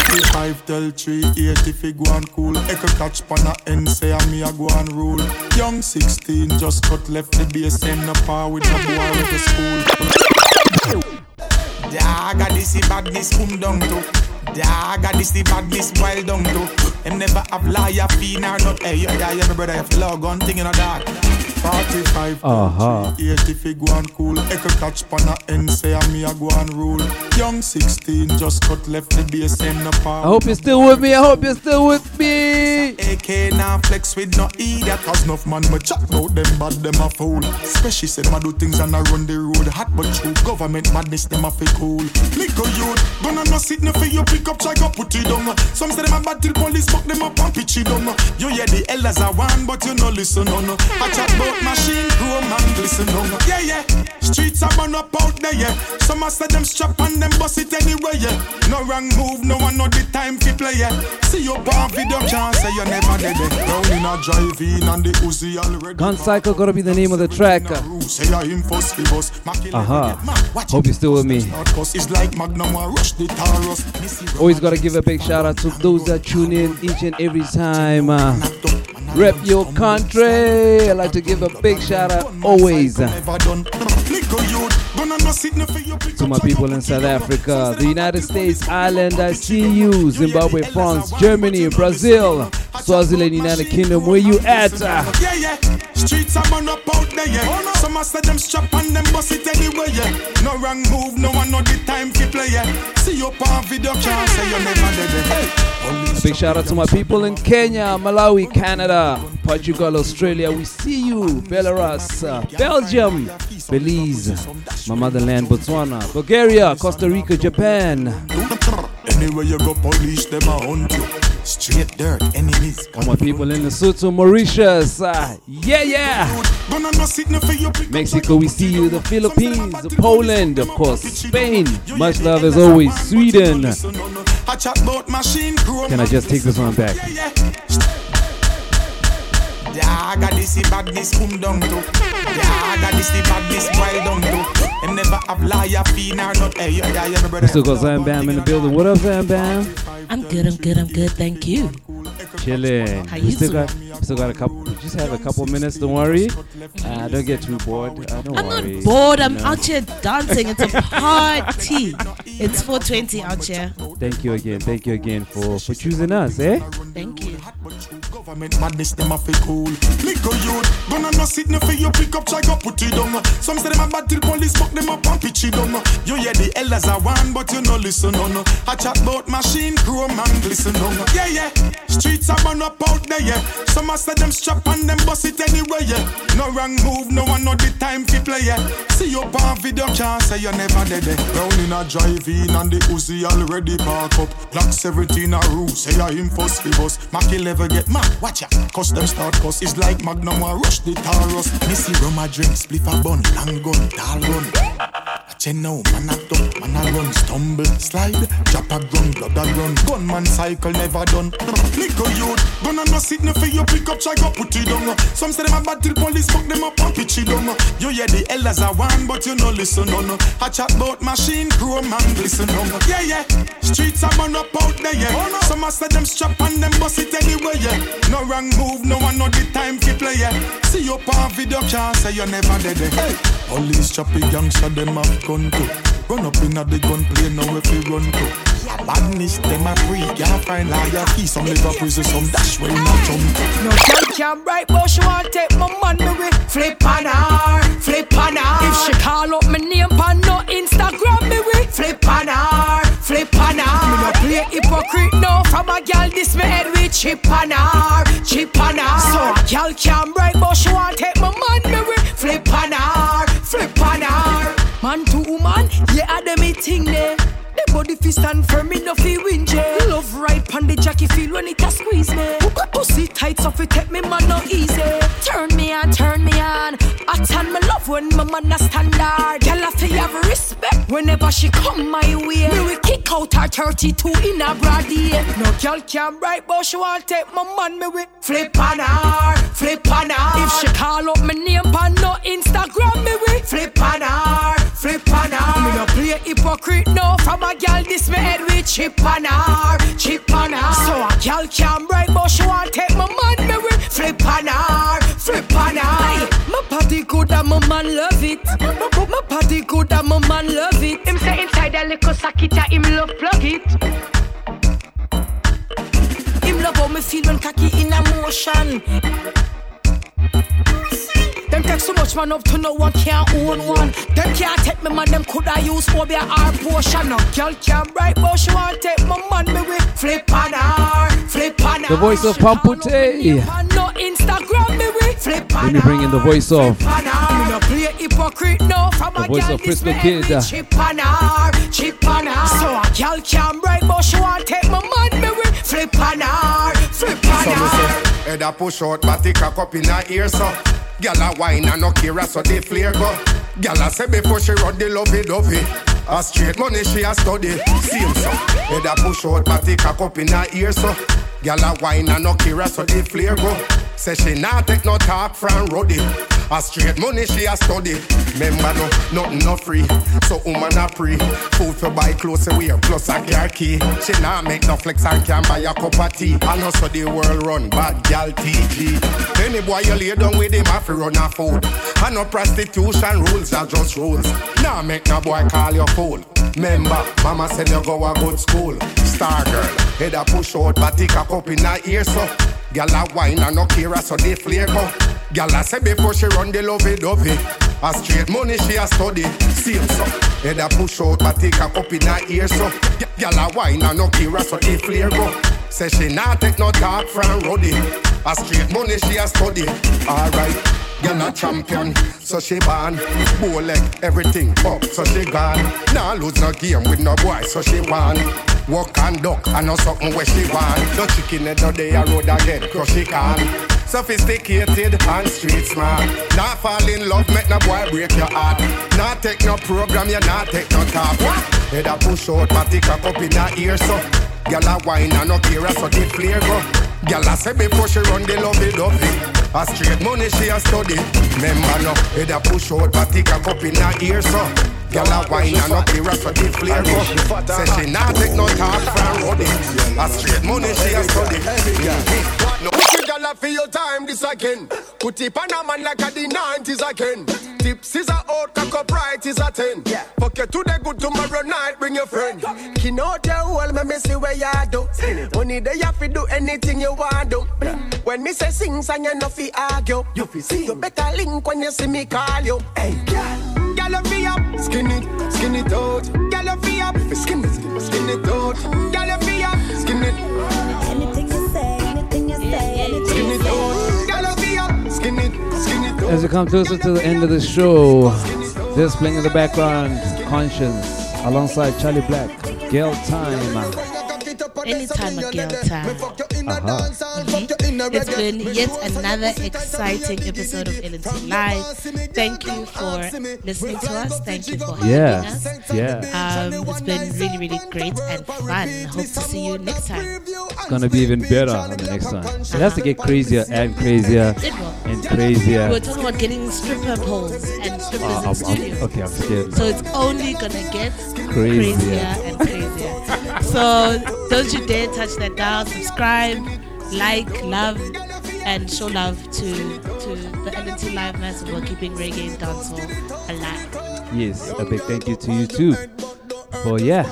45 tell 380 fi go and cool Echo catch pan a end say a me a go and rule Young 16 just cut left the base end no par with no boy with the school Dagga this the badness come down to Dagga this the badness wild down to Them never have liar fee nor not. Hey yeah yeah yeah my brother have log on thing in a that 45 Uh-huh. 80 fi go and cool. Echo catch pan a end say a me a go and rule. Young 16 just cut left the base end no par I hope you're still with me. I hope you're still with me. AK now flex with no idiot Cause enough man me chat about them bad them a fool. Especially them a do things and a run the road. Hot but true government madness them a fake cool. A youth Gonna no sit no for you pick up try go put it down. Some say them a bad till police fuck them up and pitch it down. You hear the elders a one but you no listen no no. I chat about machine chrome and glisten down Yeah yeah. Streets are burn up out there yeah. Some a say them strap and them bust it anyway yeah. No wrong move no one know the time fi play yeah. See you on video can't say you never dead yeah. Round in a drive in and the Uzi already Gun Cycle gonna be the name of the track. Say I him first fi bust. Macky Uh huh. Hope you're still with me. It's like Magnum Rush the Taurus Always gotta give a big shout out to those that tune in each and every time. Uh, rep your country. I like to give a big shout out always to my people in South Africa, the United States, Ireland. I see you, Zimbabwe, France, Germany, Brazil, Swaziland, United Kingdom. Where you at? Yeah, yeah. Streets are burn up out there, yeah. Some them strap and them bust it anyway, yeah. No wrong move, no one know the time fi play, yeah. See you on video can't say you never dead, yeah. A big shout out to my people in Kenya, Malawi, Canada, Portugal, Australia. We see you, Belarus, uh, Belgium, Belize, my motherland, Botswana, Bulgaria, Costa Rica, Japan. Anywhere you go, police them a hunt you. Straight dirt, enemies. All my people in the Lesotho, Mauritius. Uh, yeah, yeah. Gonna no sit no for you pick Mexico, we see you. The Philippines, Poland, of course, Spain. Much love as always. Sweden. I chat about machine chrome. Can I just take this one back? Dagga this the badness come down to Dagga this the badness wild down to Them never have liar fee nor not Hey yeah yeah yeah brother still got Zam Bam in the building. What up, Zam Bam? I'm good, I'm good, I'm good, thank you. Chilling. How We you still doing? got, still got a couple. Just have a couple minutes. Don't worry. Uh, don't get too bored. Uh, don't I'm worry. not bored, I'm you know. out here dancing. It's a party. It's 420 out here. Thank you again. Thank you again for for choosing us, eh? Thank you. Government madness them a fake cool. A youth Gonna no sit no for you pick up try go put it down. Some say them a bad till police fuck them up and pitch it down. You hear the elders a one but you no listen no I chat about machine chrome and glisten down. Yeah yeah Streets are burn up out there yeah. Some a say them strap and them bust it anyway yeah. No wrong move no one know the time fi play yeah. See you on video can't say you never dead eh. Down in a drive in and the Uzi already park up. Glock 17 a roof say I him first fi bus Mackie never get mad watch ya Cause them start cause it's like Magnum or Rush the Taurus Missy rum a drink spliff a bun long gun tall gun It now, man a duck, man a run, stumble, slide, drop a run, blood a run. Gunman cycle never done. Little youth, gonna no sit no for you pick up, try go put it down. Some say them a bad till police fuck them up and pitch it down. You hear the elders are one, but you no listen no no. I chat about machine, chrome and listen no. Yeah yeah, streets are burn up out there yeah. Oh, no. Some a say them strap and them bust it anyway yeah. No wrong move, no one know the time to play yeah. See you on video can't say you never dead. eh. Hey. Police choppy gangster them have gun too. Run up in a the gun play now if you run to. Badness them a free, can't find liar key. Some live a prison, some dash when not jump. No girl can bright, but she want take my man me we flip on her, flip on her. If she call up my name on no Instagram me we flip on her, flip on her. Me no play hypocrite no from a girl this me head we chip on her, chip on her. So a girl can bright, but she want take my man me we flip on her, flip on her. Man to woman, yeah, I me thing there. The body fi stand firm, me no fi win jail. Love right pon the jockey feel when it a squeeze me. Pussy tight so fi take me man no easy. Turn me on, turn me on. I turn me love when my man a standard. Girl I fi have respect whenever she come my way. Me we kick out her 32 in a broad day. No girl can bright but she want take my man. Me we flip on her, flip on her. If she call up my name on no Instagram, me we flip on her, flip on her. Me no play hypocrite no from a girl this me head with chip on her, chip on her. So a girl can bright but she want take my man. Me we flip on her, flip on her. Hey, my body good and my man love it. My, my body good and my man love it. Him say inside a little socket, yeah, him love plug it. Him love how me feel when cocky in a motion. Them take so much man up to no one can't own one. Them can't take me man, them coulda use for be our portion. No girl can bright, but she want take my man me we flip on her, flip on her. The voice of Pampute. No Instagram me we flip on Let me bring in the voice of on her. No play hypocrite no from the a voice of this Frisco Kid. chip on her, chip on her. So a girl can bright, but she want take my man me we flip on her, flip on her. head a push out, body cock up in her ear, so. Gyal a wine and no care, so the flare go. Gyal a say before she run the lovey dovey. A straight money she a study. Same so. Head a push out, body cock up in her ear, so. Gyal a wine and no care, so the flare go. Say she not take no talk from Roddy. A straight money she a study. Remember no, nothing no free. So woman a pre. Food for buy clothes wear plus a car key. She not make no flex and can buy a cup of tea. And also the world run bad gal TG. Any boy you lay down with him have to run a food. And no prostitution rules are just rules. Now make no boy call you fool. Remember, mama said you go a good school. Star girl, head a push out, but take a cup in her ear so. Gyal a wine and no care so they go. Gyal a say before she run the lovey dovey. A straight money she a study. Same so. Head a push out, but take a cup in her ear so. Gy- Gyal a wine and no care so they go. Say she not take no talk from Roddy. A straight money she a study. Alright. Girl a champion, so she born. Bow leg, everything up, so she gone. Nah lose no game with no boy, so she won. Walk and duck, and know something where she want. No chicken head no day I road again, cause she can. Sophisticated and street smart. Not fall in love, make no boy break your heart. Not take no program, you not take no talk. Head a push out, but take a cup in her ear, so. Gyal a wine and no care, so the flare go. Gyal a say before she run the lovey dovey. A straight money she a study. Remember no, head a push out, but take a cup in her ear, so. Gyal a wine and no care, so the go. Say she not take no talk from Roddy. A straight money she a study. Mm-hmm. No, put your gyal for your time this again. Put it on a man like a the 90s again. Tips is a out, cock up right is a 10. Fuck you today, good tomorrow night, bring your friend. Kin out your whole, me see where you do. Money they have to do anything you want do. When me say sing, song you no fi argue. You fi see, you better link when you see me call you. Hey, gyal, gyal you fi up, skin it, skin it out. Gyal you fi up, skin it, skin it, out. Gyal you fi up, skin it. Anything you say, anything you say, skin it out. Gyal you fi up, skin it, skin it out. As we come closer to the end of the show, this playing in the background, Konshens, alongside Charly Black, Girl Time. Anytime a girl time. Mhm. It's been yet another exciting episode of LNT Live. Thank you for listening to us. Thank you for having Yeah, us. yeah. Um, it's been really, really great and fun. Hope to see you next time. It's gonna be even better on the next one. It has to get crazier and crazier and crazier. We were talking about getting stripper poles and strippers Uh, in I'm- studio. I'm- okay, I'm scared. So it's only gonna get Crazier. crazier and crazier. So don't you dare touch that dial. Subscribe, like, love, and show love to to the LNT Live Massive for keeping reggae and dancehall alive. Yes, a big thank you to you too. For yeah,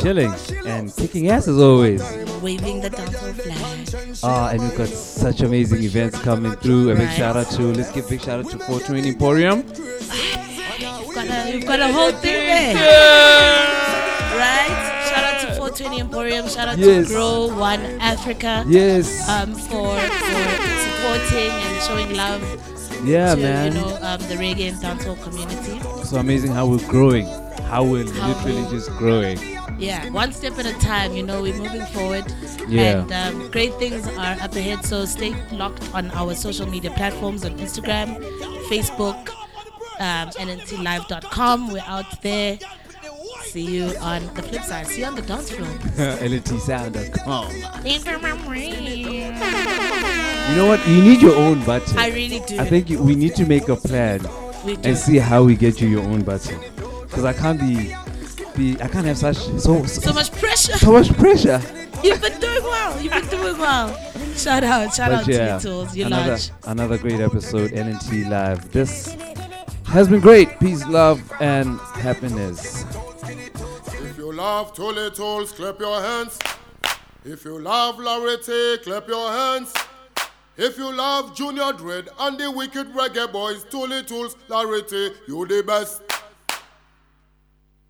chilling and kicking ass as always. Waving the dancehall flag. Ah, and we've got such amazing events coming through. A big Right. shout out to let's give a big shout out to 420 Emporium. You've got a, you've got a whole thing there. Right? To 420 Emporium. Shout out Yes. to Grow One Africa. Yes. Um, for for supporting and showing love. Yeah, to, man. You know, um, the reggae and dancehall community. So amazing how we're growing. How we're How literally we're- just growing. Yeah, one step at a time. You know, we're moving forward. Yeah. And um, great things are up ahead. So stay locked on our social media platforms on Instagram, Facebook, um, LNTlive.com. We're out there. See you on the flip side. See you on the dance floor. LNTSound.com. You know what? You need your own button. I really do. I think you- we need to make a plan and see how we get you your own button. Because I can't be, be, I can't have such so So much pressure. so much pressure. You've been doing well. You've been doing well. Shout out. Shout out yeah, to you, Thulz. You're another large. another great episode, LNT Live. This has been great. Peace, love, and happiness. Love Thuli Thulz, clap your hands. If you love Larry T, clap your hands. If you love Junior Dread and the Wicked Reggae Boys, Thuli Thulz, Larity, you the best.